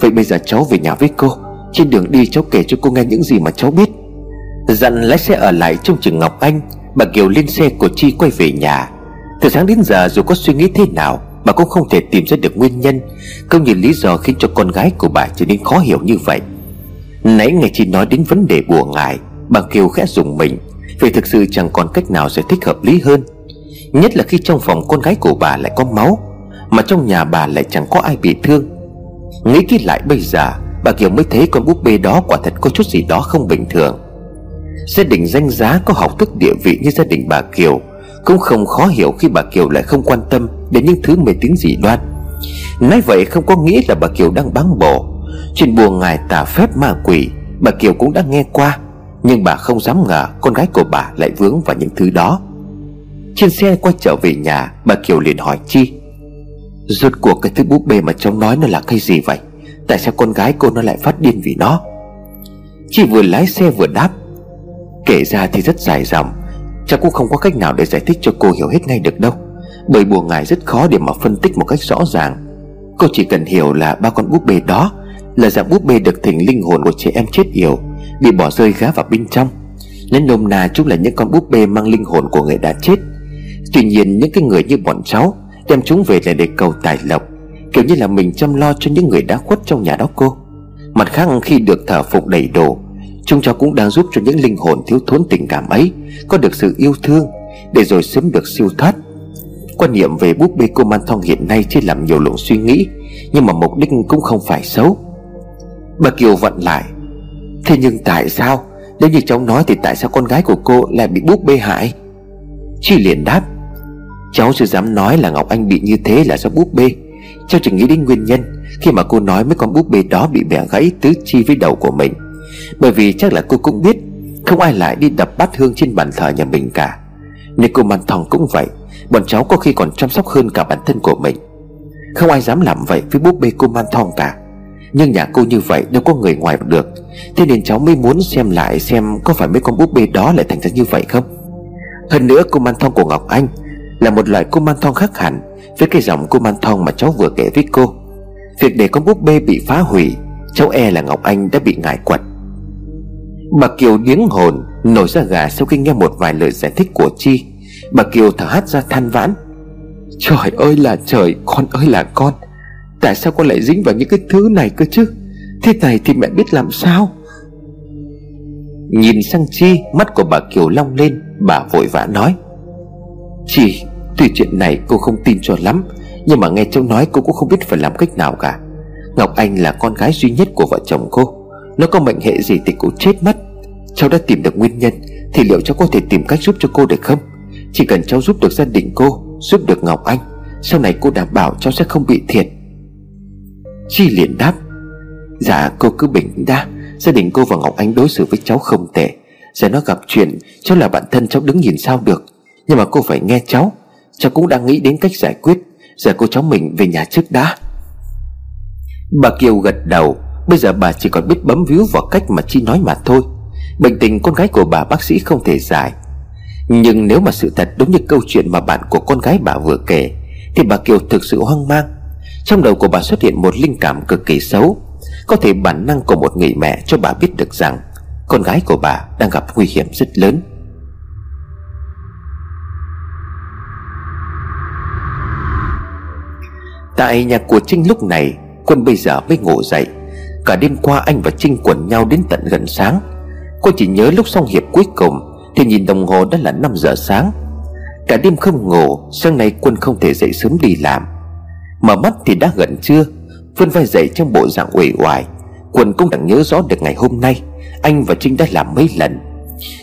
Vậy bây giờ cháu về nhà với cô. Trên đường đi cháu kể cho cô nghe những gì mà cháu biết. Dặn lái xe ở lại trong trường Ngọc Anh Bà Kiều lên xe của Chi quay về nhà. Từ sáng đến giờ dù có suy nghĩ thế nào Bà cũng không thể tìm ra được nguyên nhân. Không như lý do khiến cho con gái của bà trở nên khó hiểu như vậy. Nãy ngày chị nói đến vấn đề bùa ngại, Bà Kiều khẽ dùng mình. Vì thực sự chẳng còn cách nào giải thích hợp lý hơn. Nhất là khi trong phòng con gái của bà lại có máu, Mà trong nhà bà lại chẳng có ai bị thương. Nghĩ kỹ lại bây giờ, Bà Kiều mới thấy con búp bê đó quả thật có chút gì đó không bình thường. Gia đình danh giá có học thức địa vị như gia đình bà Kiều, cũng không khó hiểu khi bà Kiều lại không quan tâm Đến những thứ mê tín dị đoan. Nói vậy không có nghĩa là bà Kiều đang báng bổ. Chuyện buồn ngài tà phép ma quỷ, Bà Kiều cũng đã nghe qua, Nhưng bà không dám ngờ con gái của bà lại vướng vào những thứ đó. Trên xe quay trở về nhà, Bà Kiều liền hỏi Chi. Rốt cuộc cái thứ búp bê mà cháu nói nó là cái gì vậy? Tại sao con gái cô nó lại phát điên vì nó? Chi vừa lái xe vừa đáp. Kể ra thì rất dài dòng, Cháu cũng không có cách nào để giải thích cho cô hiểu hết ngay được đâu. Bởi bùa ngài rất khó để mà phân tích một cách rõ ràng. Cô chỉ cần hiểu là ba con búp bê đó Là dạng búp bê được thỉnh linh hồn của trẻ em chết yểu, Bị bỏ rơi gá vào bên trong. Nên nôm na chúng là những con búp bê mang linh hồn của người đã chết. Tuy nhiên những cái người như bọn cháu Đem chúng về là để cầu tài lộc, Kiểu như là mình chăm lo cho những người đã khuất trong nhà đó cô. Mặt khác, khi được thờ phụng đầy đủ Chúng cháu cũng đang giúp cho những linh hồn thiếu thốn tình cảm ấy Có được sự yêu thương Để rồi sớm được siêu thoát. Quan niệm về búp bê cô Man Thong hiện nay Chỉ làm nhiều luồng suy nghĩ, Nhưng mà mục đích cũng không phải xấu. Bà Kiều vận lại, Thế nhưng tại sao? Nếu như cháu nói thì tại sao con gái của cô lại bị búp bê hại? Chi liền đáp Cháu chưa dám nói là Ngọc Anh bị như thế là do búp bê. Cháu chỉ nghĩ đến nguyên nhân Khi mà cô nói mấy con búp bê đó bị bẻ gãy tứ chi với đầu của mình. Bởi vì chắc là cô cũng biết, Không ai lại đi đập bát hương trên bàn thờ nhà mình cả. Nên cô Man Thong cũng vậy, Bọn cháu có khi còn chăm sóc hơn cả bản thân của mình. Không ai dám làm vậy với búp bê cô Man Thong cả. Nhưng nhà cô như vậy đâu có người ngoài được. Thế nên cháu mới muốn xem lại xem Có phải mấy con búp bê đó lại thành ra như vậy không? Hơn nữa cô Man Thong của Ngọc Anh là một loại cô Man Thong khác hẳn Với cái giọng cô Man Thong mà cháu vừa kể với cô. Việc để con búp bê bị phá hủy, Cháu e là Ngọc Anh đã bị ngại quật. Bà Kiều điếng hồn, Nổi ra gà sau khi nghe một vài lời giải thích của Chi. Bà Kiều thở hắt ra than vãn. Trời ơi là trời, Con ơi là con, Tại sao con lại dính vào những cái thứ này cơ chứ? Thế này thì mẹ biết làm sao? Nhìn sang Chi, Mắt của bà Kiều long lên, Bà vội vã nói. Chị Tuy chuyện này cô không tin cho lắm, Nhưng mà nghe cháu nói cô cũng không biết phải làm cách nào cả. Ngọc Anh là con gái duy nhất của vợ chồng cô. Nó có mệnh hệ gì thì cũng chết mất. Cháu đã tìm được nguyên nhân, Thì liệu cháu có thể tìm cách giúp cho cô được không? Chỉ cần cháu giúp được gia đình cô, Giúp được Ngọc Anh, Sau này cô đảm bảo cháu sẽ không bị thiệt. Chi liền đáp Dạ cô cứ bình tĩnh đã. Gia đình cô và Ngọc Anh đối xử với cháu không tệ. Giờ nó gặp chuyện, Cháu là bạn thân, cháu đứng nhìn sao được. Nhưng mà cô phải nghe cháu. Cháu cũng đang nghĩ đến cách giải quyết. Giờ cô cháu mình về nhà trước đã. Bà Kiều gật đầu. Bây giờ bà chỉ còn biết bấm víu vào cách mà Chi nói mà thôi. Bệnh tình con gái của bà bác sĩ không thể giải. Nhưng nếu mà sự thật đúng như câu chuyện mà bạn của con gái bà vừa kể, Thì bà Kiều thực sự hoang mang. Trong đầu của bà xuất hiện một linh cảm cực kỳ xấu. Có thể bản năng của một người mẹ cho bà biết được rằng Con gái của bà đang gặp nguy hiểm rất lớn. Tại nhà của Trinh lúc này, Quân bây giờ mới ngủ dậy. Cả đêm qua anh và Trinh quẩn nhau đến tận gần sáng. Cô chỉ nhớ lúc xong hiệp cuối cùng, Thì nhìn đồng hồ đã là 5 giờ sáng. Cả đêm không ngủ, Sáng nay Quân không thể dậy sớm đi làm. Mở mắt thì đã gần trưa Vươn vai dậy trong bộ dạng uể oải. Quân cũng chẳng nhớ rõ được ngày hôm nay, Anh và Trinh đã làm mấy lần.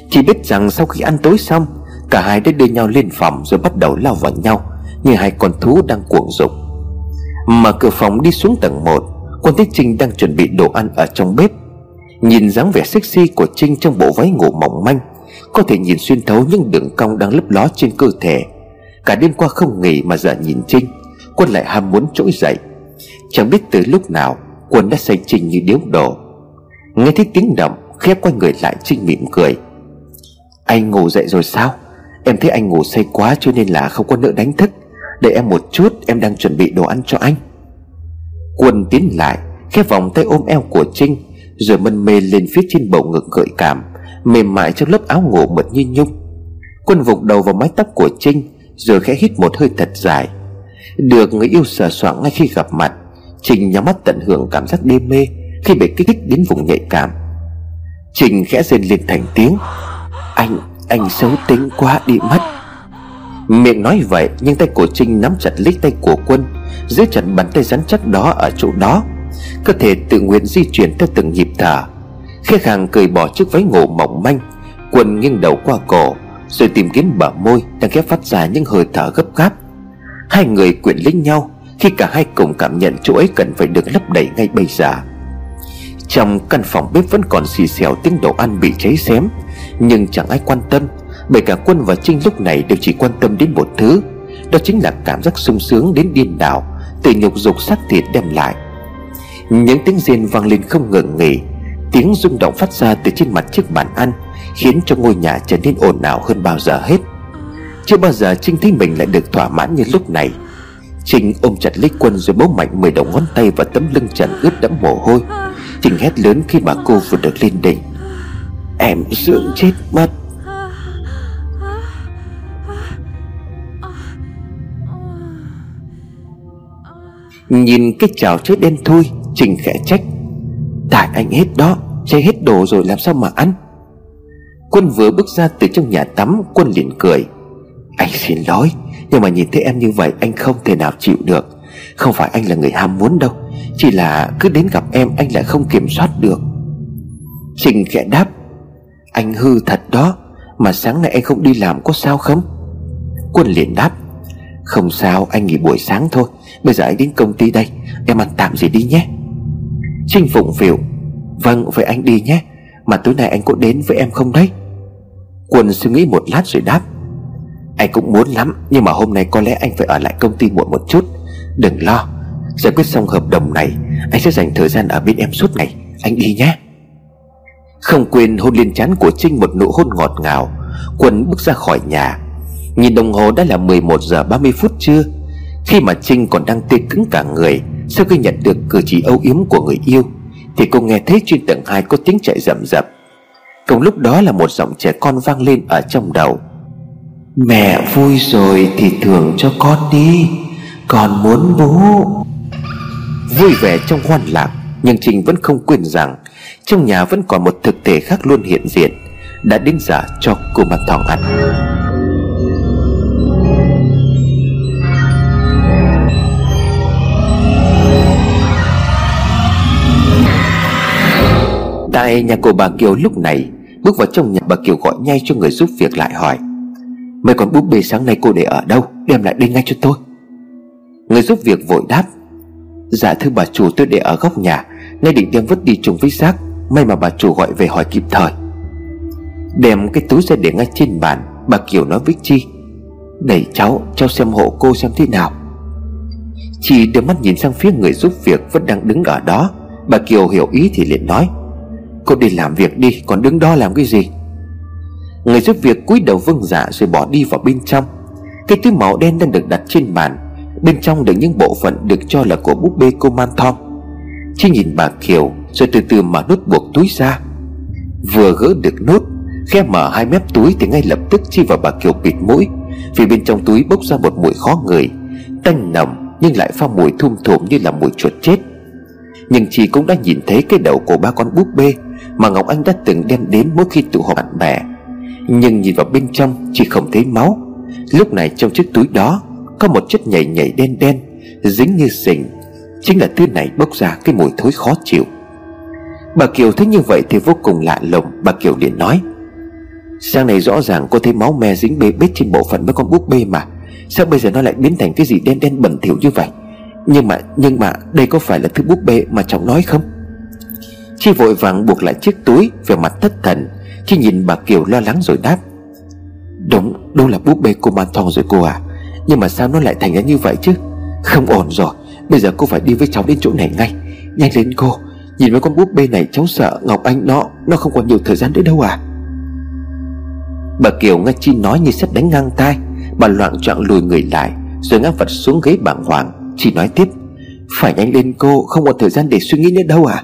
Chỉ biết rằng sau khi ăn tối xong, Cả hai đã đưa nhau lên phòng Rồi bắt đầu lao vào nhau, Như hai con thú đang cuồng dục Mở cửa phòng đi xuống tầng 1 Quân thấy Trinh đang chuẩn bị đồ ăn ở trong bếp. Nhìn dáng vẻ sexy của Trinh trong bộ váy ngủ mỏng manh, Có thể nhìn xuyên thấu những đường cong đang lấp ló trên cơ thể. Cả đêm qua không nghỉ mà giờ nhìn Trinh, Quân lại ham muốn trỗi dậy. Chẳng biết từ lúc nào, Quân đã say Trinh như điếu đổ. Nghe thấy tiếng động, Khép quay người lại Trinh mỉm cười. Anh ngủ dậy rồi sao? Em thấy anh ngủ say quá cho nên là không có nỡ đánh thức. Để em một chút em đang chuẩn bị đồ ăn cho anh. Quân tiến lại Khép vòng tay ôm eo của Trinh Rồi mân mê lên phía trên bầu ngực gợi cảm Mềm mại trong lớp áo ngủ mượt như nhung. Quân vụt đầu vào mái tóc của Trinh Rồi khẽ hít một hơi thật dài. Được người yêu sờ soạng ngay khi gặp mặt Trinh nhắm mắt tận hưởng cảm giác đê mê Khi bị kích thích đến vùng nhạy cảm. Trinh khẽ rên lên thành tiếng. Anh, anh xấu tính quá đi mất. Miệng nói vậy, Nhưng tay của Trinh nắm chặt lấy tay của Quân, Giữ chặt bàn tay rắn chắc đó ở chỗ đó. Cơ thể tự nguyện di chuyển theo từng nhịp thở. Khẽ khàng cười bỏ chiếc váy ngủ mỏng manh. Quân nghiêng đầu qua cổ, Rồi tìm kiếm bờ môi Đang khép phát ra những hơi thở gấp gáp. Hai người quyện lấy nhau, Khi cả hai cùng cảm nhận chỗ ấy cần phải được lấp đầy ngay bây giờ. Trong căn phòng bếp vẫn còn xì xèo tiếng đồ ăn bị cháy xém, Nhưng chẳng ai quan tâm. Bởi cả Quân và Trinh lúc này đều chỉ quan tâm đến một thứ, Đó chính là cảm giác sung sướng đến điên đảo Từ nhục dục xác thịt đem lại. Những tiếng rên vang lên không ngừng nghỉ, Tiếng rung động phát ra từ trên mặt chiếc bàn ăn, Khiến cho ngôi nhà trở nên ồn ào hơn bao giờ hết. Chưa bao giờ Trinh thấy mình lại được thỏa mãn như lúc này. Trinh ôm chặt lấy quân rồi bấu mạnh mười đầu ngón tay vào tấm lưng trần ướt đẫm mồ hôi. Trinh hét lớn khi mà cô vừa được lên đỉnh. Em sướng chết mất. Nhìn cái chảo chết đen thui, Trình khẽ trách. Tại anh hết đó, Cháy hết đồ rồi làm sao mà ăn? Quân vừa bước ra từ trong nhà tắm, Quân liền cười. Anh xin lỗi, Nhưng mà nhìn thấy em như vậy, anh không thể nào chịu được. Không phải anh là người ham muốn đâu, Chỉ là cứ đến gặp em, anh lại không kiểm soát được. Trình khẽ đáp, Anh hư thật đó, Mà sáng nay anh không đi làm có sao không? Quân liền đáp không sao, anh nghỉ buổi sáng thôi. Bây giờ anh đến công ty đây. Em ăn tạm gì đi nhé. Trinh phụng phiểu Vâng vậy anh đi nhé. Mà tối nay anh có đến với em không đấy? Quân suy nghĩ một lát rồi đáp. Anh cũng muốn lắm, Nhưng mà hôm nay có lẽ anh phải ở lại công ty muộn một chút. Đừng lo. Giải quyết xong hợp đồng này, Anh sẽ dành thời gian ở bên em suốt ngày. Anh đi nhé. Không quên hôn lên chán của Trinh một nụ hôn ngọt ngào. Quân bước ra khỏi nhà Nhìn đồng hồ đã là 11 giờ 30 phút trưa. Khi mà Trinh còn đang tê cứng cả người Sau khi nhận được cử chỉ âu yếm của người yêu Thì cô nghe thấy trên tầng 2 có tiếng chạy rầm rập. Cùng lúc đó là một giọng trẻ con vang lên ở trong đầu. Mẹ vui rồi thì thưởng cho con đi Con muốn bố. Vui vẻ trong hoan lạc Nhưng Trinh vẫn không quên rằng Trong nhà vẫn còn một thực thể khác luôn hiện diện Đã đến giờ cho cô mặt thòng ăn Tại nhà của bà Kiều lúc này, Bước vào trong nhà, bà Kiều gọi ngay cho người giúp việc lại hỏi, Mấy con búp bê sáng nay cô để ở đâu? Đem lại đây ngay cho tôi. Người giúp việc vội đáp Dạ thưa bà chủ, tôi để ở góc nhà, Nay định đem vứt đi trùng với xác, May mà bà chủ gọi về hỏi kịp thời. Đem cái túi ra để ngay trên bàn, Bà Kiều nói với Chi, Đẩy cháu Cháu xem hộ cô xem thế nào. Chi đưa mắt nhìn sang phía người giúp việc Vẫn đang đứng ở đó, Bà Kiều hiểu ý thì liền nói Cô đi làm việc đi, Còn đứng đó làm cái gì? Người giúp việc cúi đầu vâng dạ rồi bỏ đi vào bên trong. Cái túi màu đen đang được đặt trên bàn, Bên trong được những bộ phận được cho là của búp bê cô Man Thom Chi nhìn bà Kiều, Rồi từ từ mở nút buộc túi ra. Vừa gỡ được nút Khe mở hai mép túi thì ngay lập tức Chi và bà Kiều bịt mũi. Vì bên trong túi bốc ra một mùi khó ngửi, Tanh nồng nhưng lại pha mùi thum thủm như là mùi chuột chết. Nhưng Chi cũng đã nhìn thấy cái đầu của ba con búp bê. Mà Ngọc Anh đã từng đem đến mỗi khi tụ họp bạn bè. Nhưng nhìn vào bên trong Chỉ không thấy máu. Lúc này trong chiếc túi đó Có một chất nhảy nhảy đen đen, Dính như sình Chính là thứ này bốc ra cái mùi thối khó chịu. Bà Kiều thấy như vậy thì vô cùng lạ lùng, Bà Kiều liền nói. Sáng này rõ ràng cô thấy máu me dính bê bết trên bộ phận mấy con búp bê mà. Sao bây giờ nó lại biến thành cái gì đen đen bẩn thỉu như vậy? Nhưng mà Nhưng mà đây có phải là thứ búp bê mà cháu nói không? Chi vội vàng buộc lại chiếc túi Về mặt thất thần Chi nhìn bà Kiều lo lắng rồi đáp. Đúng Đúng là búp bê cô man thong rồi cô à. Nhưng mà sao nó lại thành ra như vậy chứ? Không ổn rồi, Bây giờ cô phải đi với cháu đến chỗ này ngay. Nhanh lên cô, Nhìn với con búp bê này cháu sợ Ngọc Anh nó Nó không còn nhiều thời gian nữa đâu à. Bà Kiều nghe Chi nói như sét đánh ngang tai, Bà loạn trọng lùi người lại, Rồi ngã vật xuống ghế bàng hoàng. Chi nói tiếp, Phải nhanh lên cô, Không còn thời gian để suy nghĩ nữa đâu à.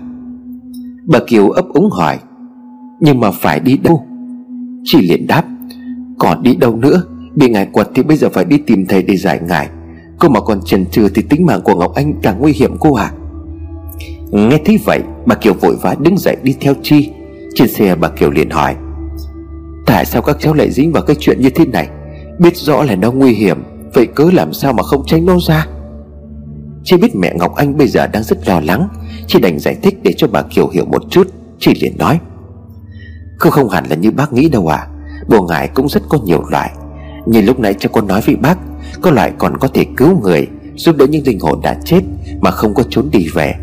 Bà Kiều ấp úng hỏi, Nhưng mà phải đi đâu? Chị liền đáp, Còn đi đâu nữa? Bị ngài quật thì bây giờ phải đi tìm thầy để giải ngài. Cô mà còn chần chừ thì tính mạng của Ngọc Anh càng nguy hiểm cô à Nghe thấy vậy, Bà Kiều vội vã đứng dậy đi theo Chi. Trên xe bà Kiều liền hỏi, Tại sao các cháu lại dính vào cái chuyện như thế này? Biết rõ là nó nguy hiểm, Vậy cớ làm sao mà không tránh nó ra? Chi biết mẹ Ngọc Anh bây giờ đang rất lo lắng, Chi đành giải thích để cho bà Kiều hiểu một chút Chị liền nói. Cô không hẳn là như bác nghĩ đâu à Bùa ngải cũng rất có nhiều loại. Như lúc nãy cho con nói với bác, Có loại còn có thể cứu người, Giúp đỡ những linh hồn đã chết Mà không có trốn đi về.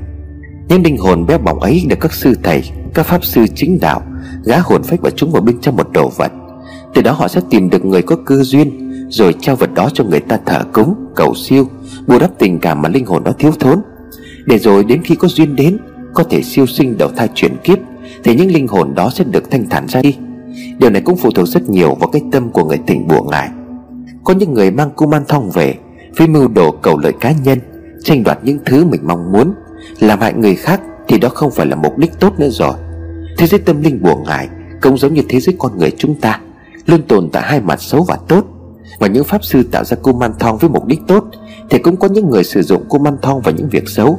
Những linh hồn bé bỏng ấy được các sư thầy, Các pháp sư chính đạo, Gá hồn phách vào chúng vào bên trong một đồ vật. Từ đó họ sẽ tìm được người có cơ duyên, Rồi trao vật đó cho người ta thờ cúng, Cầu siêu, Bù đắp tình cảm mà linh hồn đó thiếu thốn. Để rồi đến khi có duyên đến có thể siêu sinh đầu thai chuyển kiếp, Thì những linh hồn đó sẽ được thanh thản ra đi. Điều này cũng phụ thuộc rất nhiều vào cái tâm của người tỉnh bùa ngài Có những người mang cung man thong về, Với mưu đồ cầu lợi cá nhân, Tranh đoạt những thứ mình mong muốn, Làm hại người khác Thì đó không phải là mục đích tốt nữa rồi. Thế giới tâm linh bùa ngài Cũng giống như thế giới con người chúng ta, Luôn tồn tại hai mặt xấu và tốt. Và những pháp sư tạo ra cung man thong với mục đích tốt, Thì cũng có những người sử dụng cung man thong vào những việc xấu.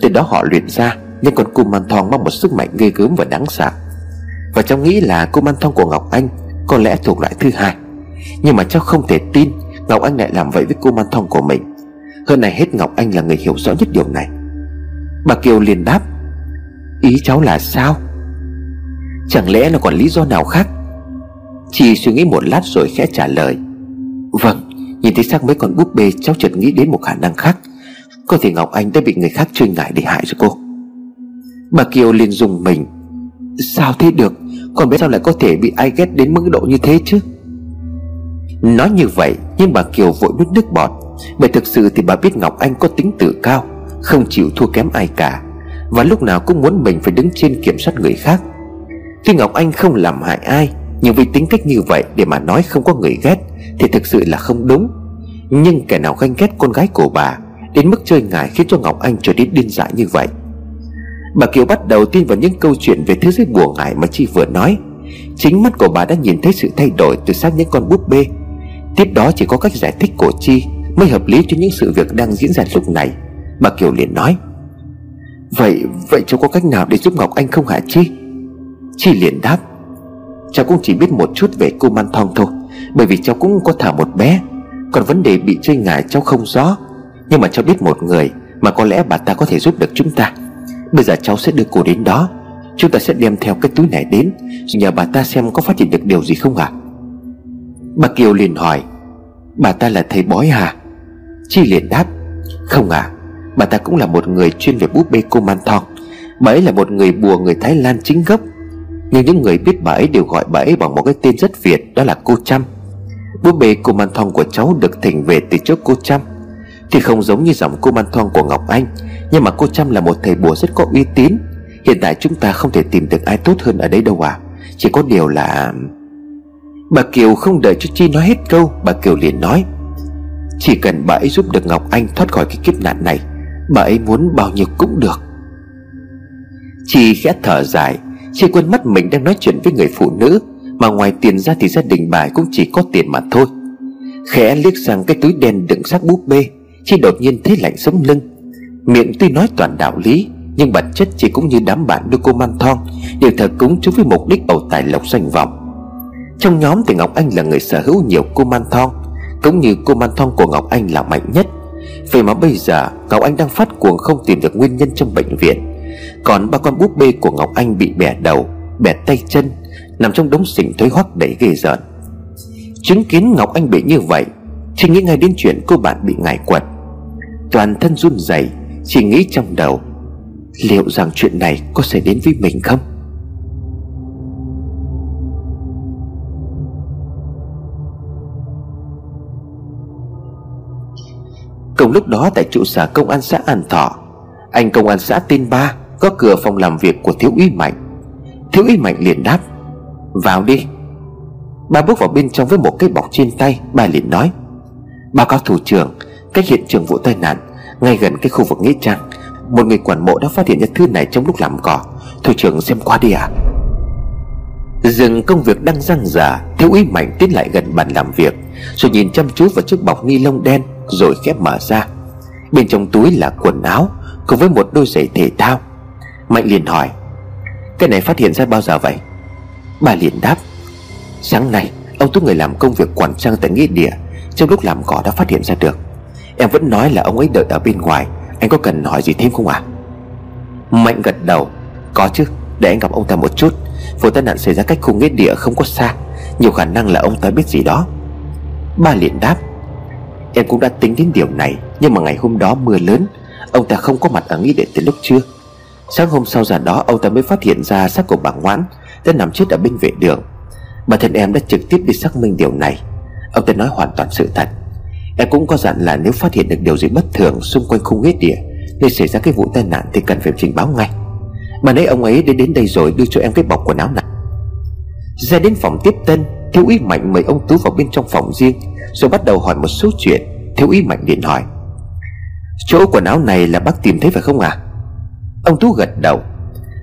Từ đó họ luyện ra nhưng con cô man thong mang một sức mạnh ghê gớm và đáng sợ. Và cháu nghĩ là cô man Thong của Ngọc Anh Có lẽ thuộc loại thứ hai. Nhưng mà cháu không thể tin Ngọc Anh lại làm vậy với cô man Thong của mình. Hơn này hết Ngọc Anh là người hiểu rõ nhất điều này. Bà Kiều liền đáp, Ý cháu là sao? Chẳng lẽ nó còn lý do nào khác? Chị suy nghĩ một lát rồi khẽ trả lời Vâng Nhìn thấy xác mấy con búp bê, cháu chợt nghĩ đến một khả năng khác. Có thể Ngọc Anh đã bị người khác truy ngại để hại cho cô. Bà Kiều liền dùng mình. Sao thế được? Còn biết sao lại có thể bị ai ghét đến mức độ như thế chứ? Nói như vậy, Nhưng bà Kiều vội nuốt nước bọt. Bởi thực sự thì bà biết Ngọc Anh có tính tự cao, Không chịu thua kém ai cả. Và lúc nào cũng muốn mình phải đứng trên kiểm soát người khác. Tuy Ngọc Anh không làm hại ai, Nhưng vì tính cách như vậy Để mà nói không có người ghét, Thì thực sự là không đúng. Nhưng kẻ nào ganh ghét con gái của bà, Đến mức chơi ngài khiến cho Ngọc Anh trở nên điên dại như vậy? Bà Kiều bắt đầu tin vào những câu chuyện về thế giới buồn ngại mà Chi vừa nói. Chính mắt của bà đã nhìn thấy sự thay đổi từ xác những con búp bê. Tiếp đó chỉ có cách giải thích của Chi Mới hợp lý cho những sự việc đang diễn ra lúc này. Bà Kiều liền nói Vậy, vậy cháu có cách nào để giúp Ngọc Anh không hả Chi? Chi liền đáp Cháu cũng chỉ biết một chút về cô Man Thong thôi Bởi vì cháu cũng có thả một bé. Còn vấn đề bị chơi ngại cháu không rõ. Nhưng mà cháu biết một người Mà có lẽ bà ta có thể giúp được chúng ta. Bây giờ cháu sẽ đưa cô đến đó. Chúng ta sẽ đem theo cái túi này đến. Nhờ bà ta xem có phát hiện được điều gì không ạ? À? Bà Kiều liền hỏi. Bà ta là thầy bói hả Chi liền đáp. Không à Bà ta cũng là một người chuyên về búp bê cô man thong Bà ấy là một người bùa người Thái Lan chính gốc. Nhưng những người biết bà ấy đều gọi bà ấy bằng một cái tên rất Việt, Đó là cô Trâm Búp bê cô man thong của cháu được thỉnh về từ chỗ cô Trâm Thì không giống như dòng cô man thong của Ngọc Anh nhưng mà cô Trâm là một thầy bùa rất có uy tín. Hiện tại chúng ta không thể tìm được ai tốt hơn ở đây đâu à Chỉ có điều là, Bà Kiều không đợi cho Chi nói hết câu, Bà Kiều liền nói, Chỉ cần bà ấy giúp được Ngọc Anh thoát khỏi cái kiếp nạn này, Bà ấy muốn bao nhiêu cũng được. Chi khẽ thở dài Chi quên mất mình đang nói chuyện với người phụ nữ, Mà ngoài tiền ra thì gia đình bà cũng chỉ có tiền mà thôi. Khẽ liếc sang cái túi đen đựng xác búp bê, Chi đột nhiên thấy lạnh sống lưng. Miệng tuy nói toàn đạo lý, Nhưng bản chất chỉ cũng như đám bạn đưa cô man thong Đều thờ cúng chúng với mục đích ẩu tài lộc danh vọng. Trong nhóm thì Ngọc Anh là người sở hữu nhiều cô man thong, Cũng như cô man thong của Ngọc Anh là mạnh nhất. Vậy mà bây giờ, Ngọc Anh đang phát cuồng không tìm được nguyên nhân trong bệnh viện. Còn ba con búp bê của Ngọc Anh bị bẻ đầu, Bẻ tay chân, Nằm trong đống xỉnh thối hoắc đầy ghê rợn. Chứng kiến Ngọc Anh bị như vậy, Chỉ nghĩ ngay đến chuyện cô bạn bị ngải quật. Toàn thân run rẩy chỉ nghĩ trong đầu, Liệu rằng chuyện này có xảy đến với mình không? Cùng lúc đó tại trụ sở công an xã An Thọ, Anh công an xã tên Ba Có cửa phòng làm việc của Thiếu úy Mạnh. Thiếu úy Mạnh liền đáp, Vào đi. Ba bước vào bên trong với một cái bọc trên tay, Ba liền nói, Báo cáo thủ trưởng, Cách hiện trường vụ tai nạn ngay gần cái khu vực nghĩa trang, Một người quản mộ đã phát hiện ra thư này trong lúc làm cỏ. Thủ trưởng xem qua đi à Dừng công việc đang răng giả Thiếu úy mạnh tiến lại gần bàn làm việc, Rồi nhìn chăm chú vào chiếc bọc ni lông đen, Rồi khép mở ra. Bên trong túi là quần áo, Cùng với một đôi giày thể thao. Mạnh liền hỏi, Cái này phát hiện ra bao giờ vậy? Bà liền đáp, Sáng nay, Ông tú người làm công việc quản trang tại nghĩa địa, Trong lúc làm cỏ đã phát hiện ra được. Em vẫn nói là ông ấy đợi ở bên ngoài. Anh có cần hỏi gì thêm không ạ? À? Mạnh gật đầu. Có chứ, để anh gặp ông ta một chút. Vụ tai nạn xảy ra cách khu nghĩa địa không có xa. Nhiều khả năng là ông ta biết gì đó. Ba liền đáp. Em cũng đã tính đến điều này, Nhưng mà ngày hôm đó mưa lớn, Ông ta không có mặt ở nghĩa địa từ lúc trưa. Sáng hôm sau giờ đó, ông ta mới phát hiện ra xác của bà Ngoãn Đã nằm chết ở bên vệ đường. Bản thân em đã trực tiếp đi xác minh điều này. Ông ta nói hoàn toàn sự thật. Em cũng có dặn là nếu phát hiện được điều gì bất thường Xung quanh khung nghĩa địa, Nơi xảy ra cái vụ tai nạn thì cần phải trình báo ngay. Mà nãy ông ấy đã đến đây rồi, Đưa cho em cái bọc quần áo này. Ra đến phòng tiếp tân, Thiếu úy Mạnh mời ông Tú vào bên trong phòng riêng, Rồi bắt đầu hỏi một số chuyện. Thiếu úy Mạnh điện hỏi, Chỗ quần áo này là bác tìm thấy phải không à Ông Tú gật đầu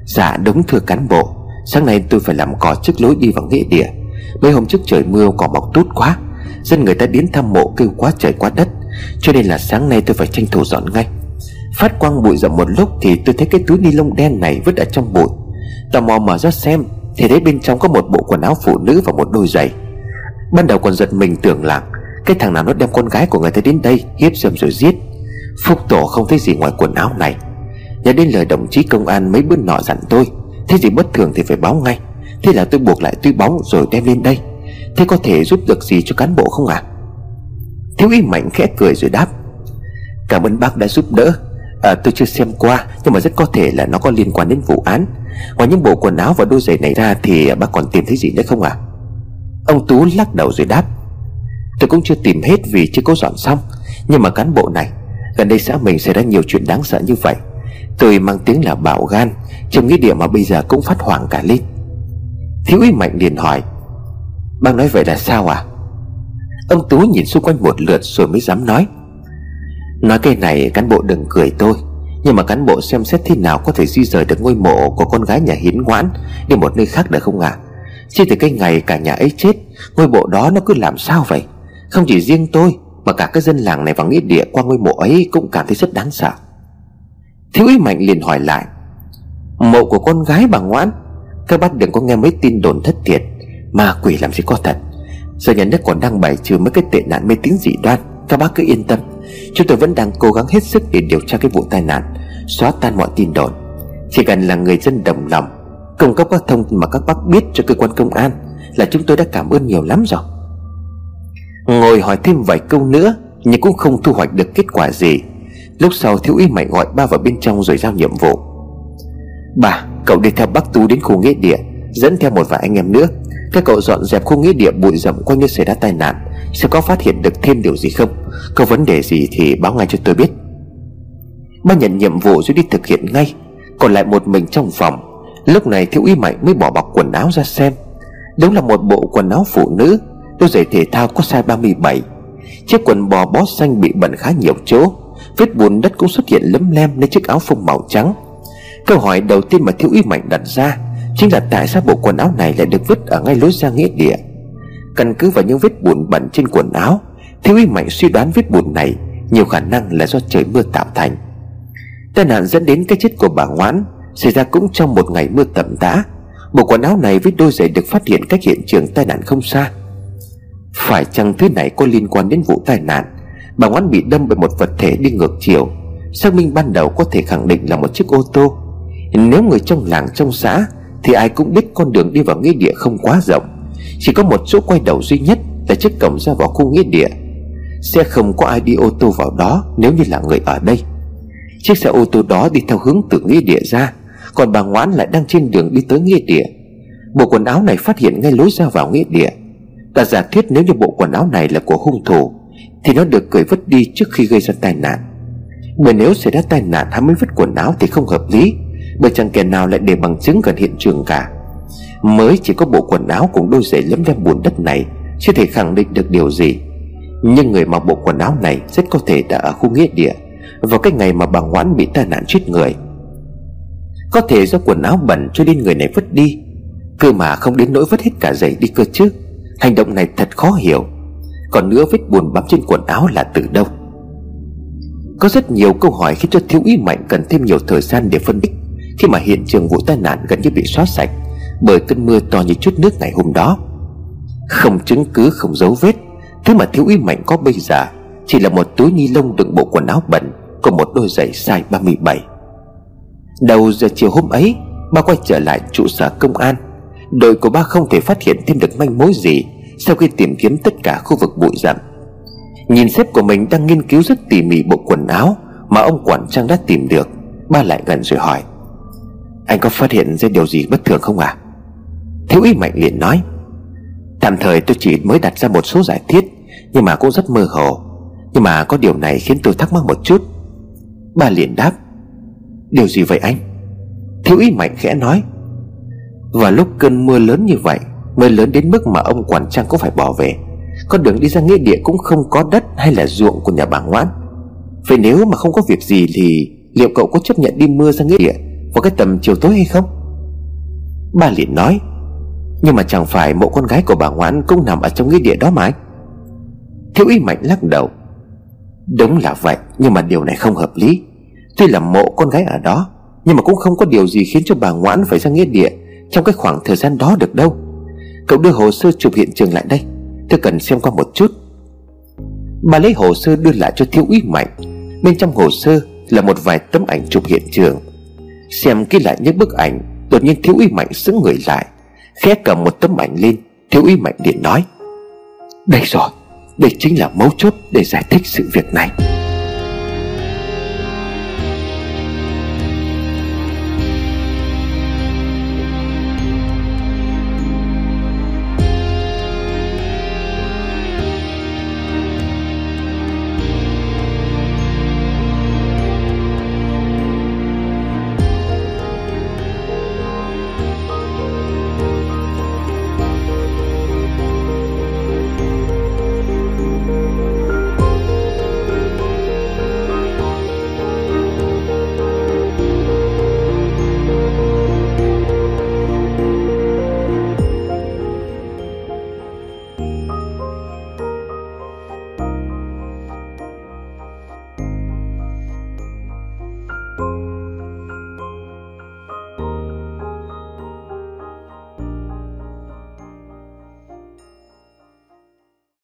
Dạ đúng thưa cán bộ. Sáng nay tôi phải làm cỏ trước lối đi vào nghĩa địa. Mấy hôm trước trời mưa cỏ mọc tốt quá. Dân người ta đến thăm mộ kêu quá trời quá đất. Cho nên là sáng nay tôi phải tranh thủ dọn ngay. Phát quang bụi rậm một lúc Thì tôi thấy cái túi ni lông đen này vứt ở trong bụi. Tò mò mở ra xem, Thì thấy bên trong có một bộ quần áo phụ nữ và một đôi giày. Ban đầu còn giật mình tưởng là Cái thằng nào nó đem con gái của người ta đến đây Hiếp dâm rồi giết. Phúc tổ không thấy gì ngoài quần áo này. Nhớ đến lời đồng chí công an mấy bữa nọ dặn tôi, Thế gì bất thường thì phải báo ngay. Thế là tôi buộc lại túi bóng rồi đem lên đây. Thế có thể giúp được gì cho cán bộ không ạ? À? Thiếu úy mạnh khẽ cười rồi đáp. Cảm ơn bác đã giúp đỡ. À, Tôi chưa xem qua Nhưng mà rất có thể là nó có liên quan đến vụ án. Ngoài những bộ quần áo và đôi giày này ra Thì bác còn tìm thấy gì nữa không ạ? À? Ông Tú lắc đầu rồi đáp. Tôi cũng chưa tìm hết vì chưa có dọn xong. Nhưng mà cán bộ này Gần đây xã mình xảy ra nhiều chuyện đáng sợ như vậy. Tôi mang tiếng là bảo gan Trong nghĩa địa mà bây giờ cũng phát hoảng cả lên. Thiếu úy Mạnh liền hỏi Bác nói vậy là sao à Ông Tú nhìn xung quanh một lượt rồi mới dám nói. Nói cái này cán bộ đừng cười tôi, Nhưng mà cán bộ xem xét thế nào có thể di rời được ngôi mộ của con gái nhà hiến ngoãn Đi một nơi khác được không à Chứ từ cái ngày cả nhà ấy chết, Ngôi mộ đó nó cứ làm sao vậy? Không chỉ riêng tôi, Mà cả cái dân làng này và nghĩa địa qua ngôi mộ ấy Cũng cảm thấy rất đáng sợ. Thiếu úy Mạnh liền hỏi lại, Mộ của con gái bà Ngoãn? Các bác đừng có nghe mấy tin đồn thất thiệt. Ma quỷ làm gì có thật? Giờ nhà nước còn đang bày trừ mấy cái tệ nạn mê tín dị đoan, Các bác cứ yên tâm. Chúng tôi vẫn đang cố gắng hết sức để điều tra cái vụ tai nạn, Xóa tan mọi tin đồn. Chỉ cần là người dân đồng lòng, Cung cấp các thông tin mà các bác biết cho cơ quan công an Là chúng tôi đã cảm ơn nhiều lắm rồi. Ngồi hỏi thêm vài câu nữa, Nhưng cũng không thu hoạch được kết quả gì. Lúc sau thiếu úy mày gọi ba vào bên trong rồi giao nhiệm vụ. Bà, cậu đi theo bác Tú đến khu nghĩa địa, Dẫn theo một vài anh em nữa. Các cậu dọn dẹp khu nghĩa địa bụi rậm quanh nơi xảy ra tai nạn, Sẽ có phát hiện được thêm điều gì không? Có vấn đề gì thì báo ngay cho tôi biết. Ba nhận nhiệm vụ rồi đi thực hiện ngay, Còn lại một mình trong phòng. Lúc này thiếu úy mạnh mới bỏ bọc quần áo ra xem. Đúng là một bộ quần áo phụ nữ Đôi giày thể thao có size 37 Chiếc quần bò bó xanh bị bẩn khá nhiều chỗ, Vết bùn đất cũng xuất hiện lấm lem lên chiếc áo phông màu trắng. Câu hỏi đầu tiên mà thiếu úy mạnh đặt ra Chính là tại sao bộ quần áo này lại được vứt ở ngay lối ra nghĩa địa? Căn cứ vào những vết bùn bẩn trên quần áo Thiếu úy mạnh suy đoán vết bùn này Nhiều khả năng là do trời mưa tạo thành. Tai nạn dẫn đến cái chết của bà Ngoãn Xảy ra cũng trong một ngày mưa tầm tã. Bộ quần áo này với đôi giày được phát hiện cách hiện trường tai nạn không xa. Phải chăng thứ này có liên quan đến vụ tai nạn? Bà Ngoãn bị đâm bởi một vật thể đi ngược chiều, Xác minh ban đầu có thể khẳng định là một chiếc ô tô. Nếu người trong làng trong xã thì ai cũng biết con đường đi vào nghĩa địa không quá rộng. Chỉ có một chỗ quay đầu duy nhất Là chiếc cổng ra vào khu nghĩa địa. Sẽ không có ai đi ô tô vào đó Nếu như là người ở đây. Chiếc xe ô tô đó đi theo hướng từ nghĩa địa ra, Còn bà Ngoãn lại đang trên đường đi tới nghĩa địa. Bộ quần áo này phát hiện ngay lối ra vào nghĩa địa. Ta giả thuyết nếu như bộ quần áo này là của hung thủ, thì nó được cởi vứt đi trước khi gây ra tai nạn. Bởi nếu xảy ra tai nạn hắn mới vứt quần áo thì không hợp lý. Bởi chẳng kẻ nào lại để bằng chứng gần hiện trường cả. Mới chỉ có bộ quần áo cùng đôi giày lấm lem bùn đất này, Chưa thể khẳng định được điều gì. Nhưng người mặc bộ quần áo này rất có thể đã ở khu nghĩa địa, Vào cái ngày mà bà Ngoãn bị tai nạn chết người. Có thể do quần áo bẩn cho nên người này vứt đi, Cơ mà không đến nỗi vứt hết cả giày đi cơ chứ. Hành động này thật khó hiểu. Còn nữa vết buồn bám trên quần áo là từ đâu? Có rất nhiều câu hỏi khiến cho thiếu ý mạnh cần thêm nhiều thời gian để phân tích. Khi mà hiện trường vụ tai nạn gần như bị xóa sạch Bởi cơn mưa to như chút nước ngày hôm đó. Không chứng cứ, không dấu vết, Thứ mà thiếu úy mạnh có bây giờ Chỉ là một túi ni lông đựng bộ quần áo bẩn Cùng một đôi giày size 37 Đầu giờ chiều hôm ấy, Ba quay trở lại trụ sở công an. Đội của ba không thể phát hiện thêm được manh mối gì sau khi tìm kiếm tất cả khu vực bụi rậm. Nhìn sếp của mình đang nghiên cứu rất tỉ mỉ bộ quần áo Mà ông quản trang đã tìm được, Ba lại gần rồi hỏi. Anh có phát hiện ra điều gì bất thường không à Thiếu ý mạnh liền nói. Tạm thời tôi chỉ mới đặt ra một số giải thiết, Nhưng mà cũng rất mơ hồ. Nhưng mà có điều này khiến tôi thắc mắc một chút. Bà liền đáp. Điều gì vậy anh? Thiếu ý mạnh khẽ nói. Và lúc cơn mưa lớn như vậy Mưa lớn đến mức mà ông quản trang cũng phải bỏ về. Con đường đi ra nghĩa địa cũng không có đất Hay là ruộng của nhà bà ngoãn. Vậy nếu mà không có việc gì thì Liệu cậu có chấp nhận đi mưa ra nghĩa địa? Vào cái tầm chiều tối hay không? Ba liền nói, Nhưng mà chẳng phải mộ con gái của bà ngoãn Cũng nằm ở trong nghĩa địa đó mà anh. Thiếu y mạnh lắc đầu, Đúng là vậy, Nhưng mà điều này không hợp lý. Tuy là mộ con gái ở đó, Nhưng mà cũng không có điều gì khiến cho bà ngoãn phải ra nghĩa địa Trong cái khoảng thời gian đó được đâu. Cậu đưa hồ sơ chụp hiện trường lại đây, Tôi cần xem qua một chút. Bà lấy hồ sơ đưa lại cho thiếu úy mạnh, Bên trong hồ sơ là một vài tấm ảnh chụp hiện trường. Xem kỹ lại những bức ảnh, Đột nhiên thiếu úy mạnh sững người lại, Khẽ cầm một tấm ảnh lên. Thiếu úy mạnh liền nói, Đây rồi, Đây chính là mấu chốt để giải thích sự việc này.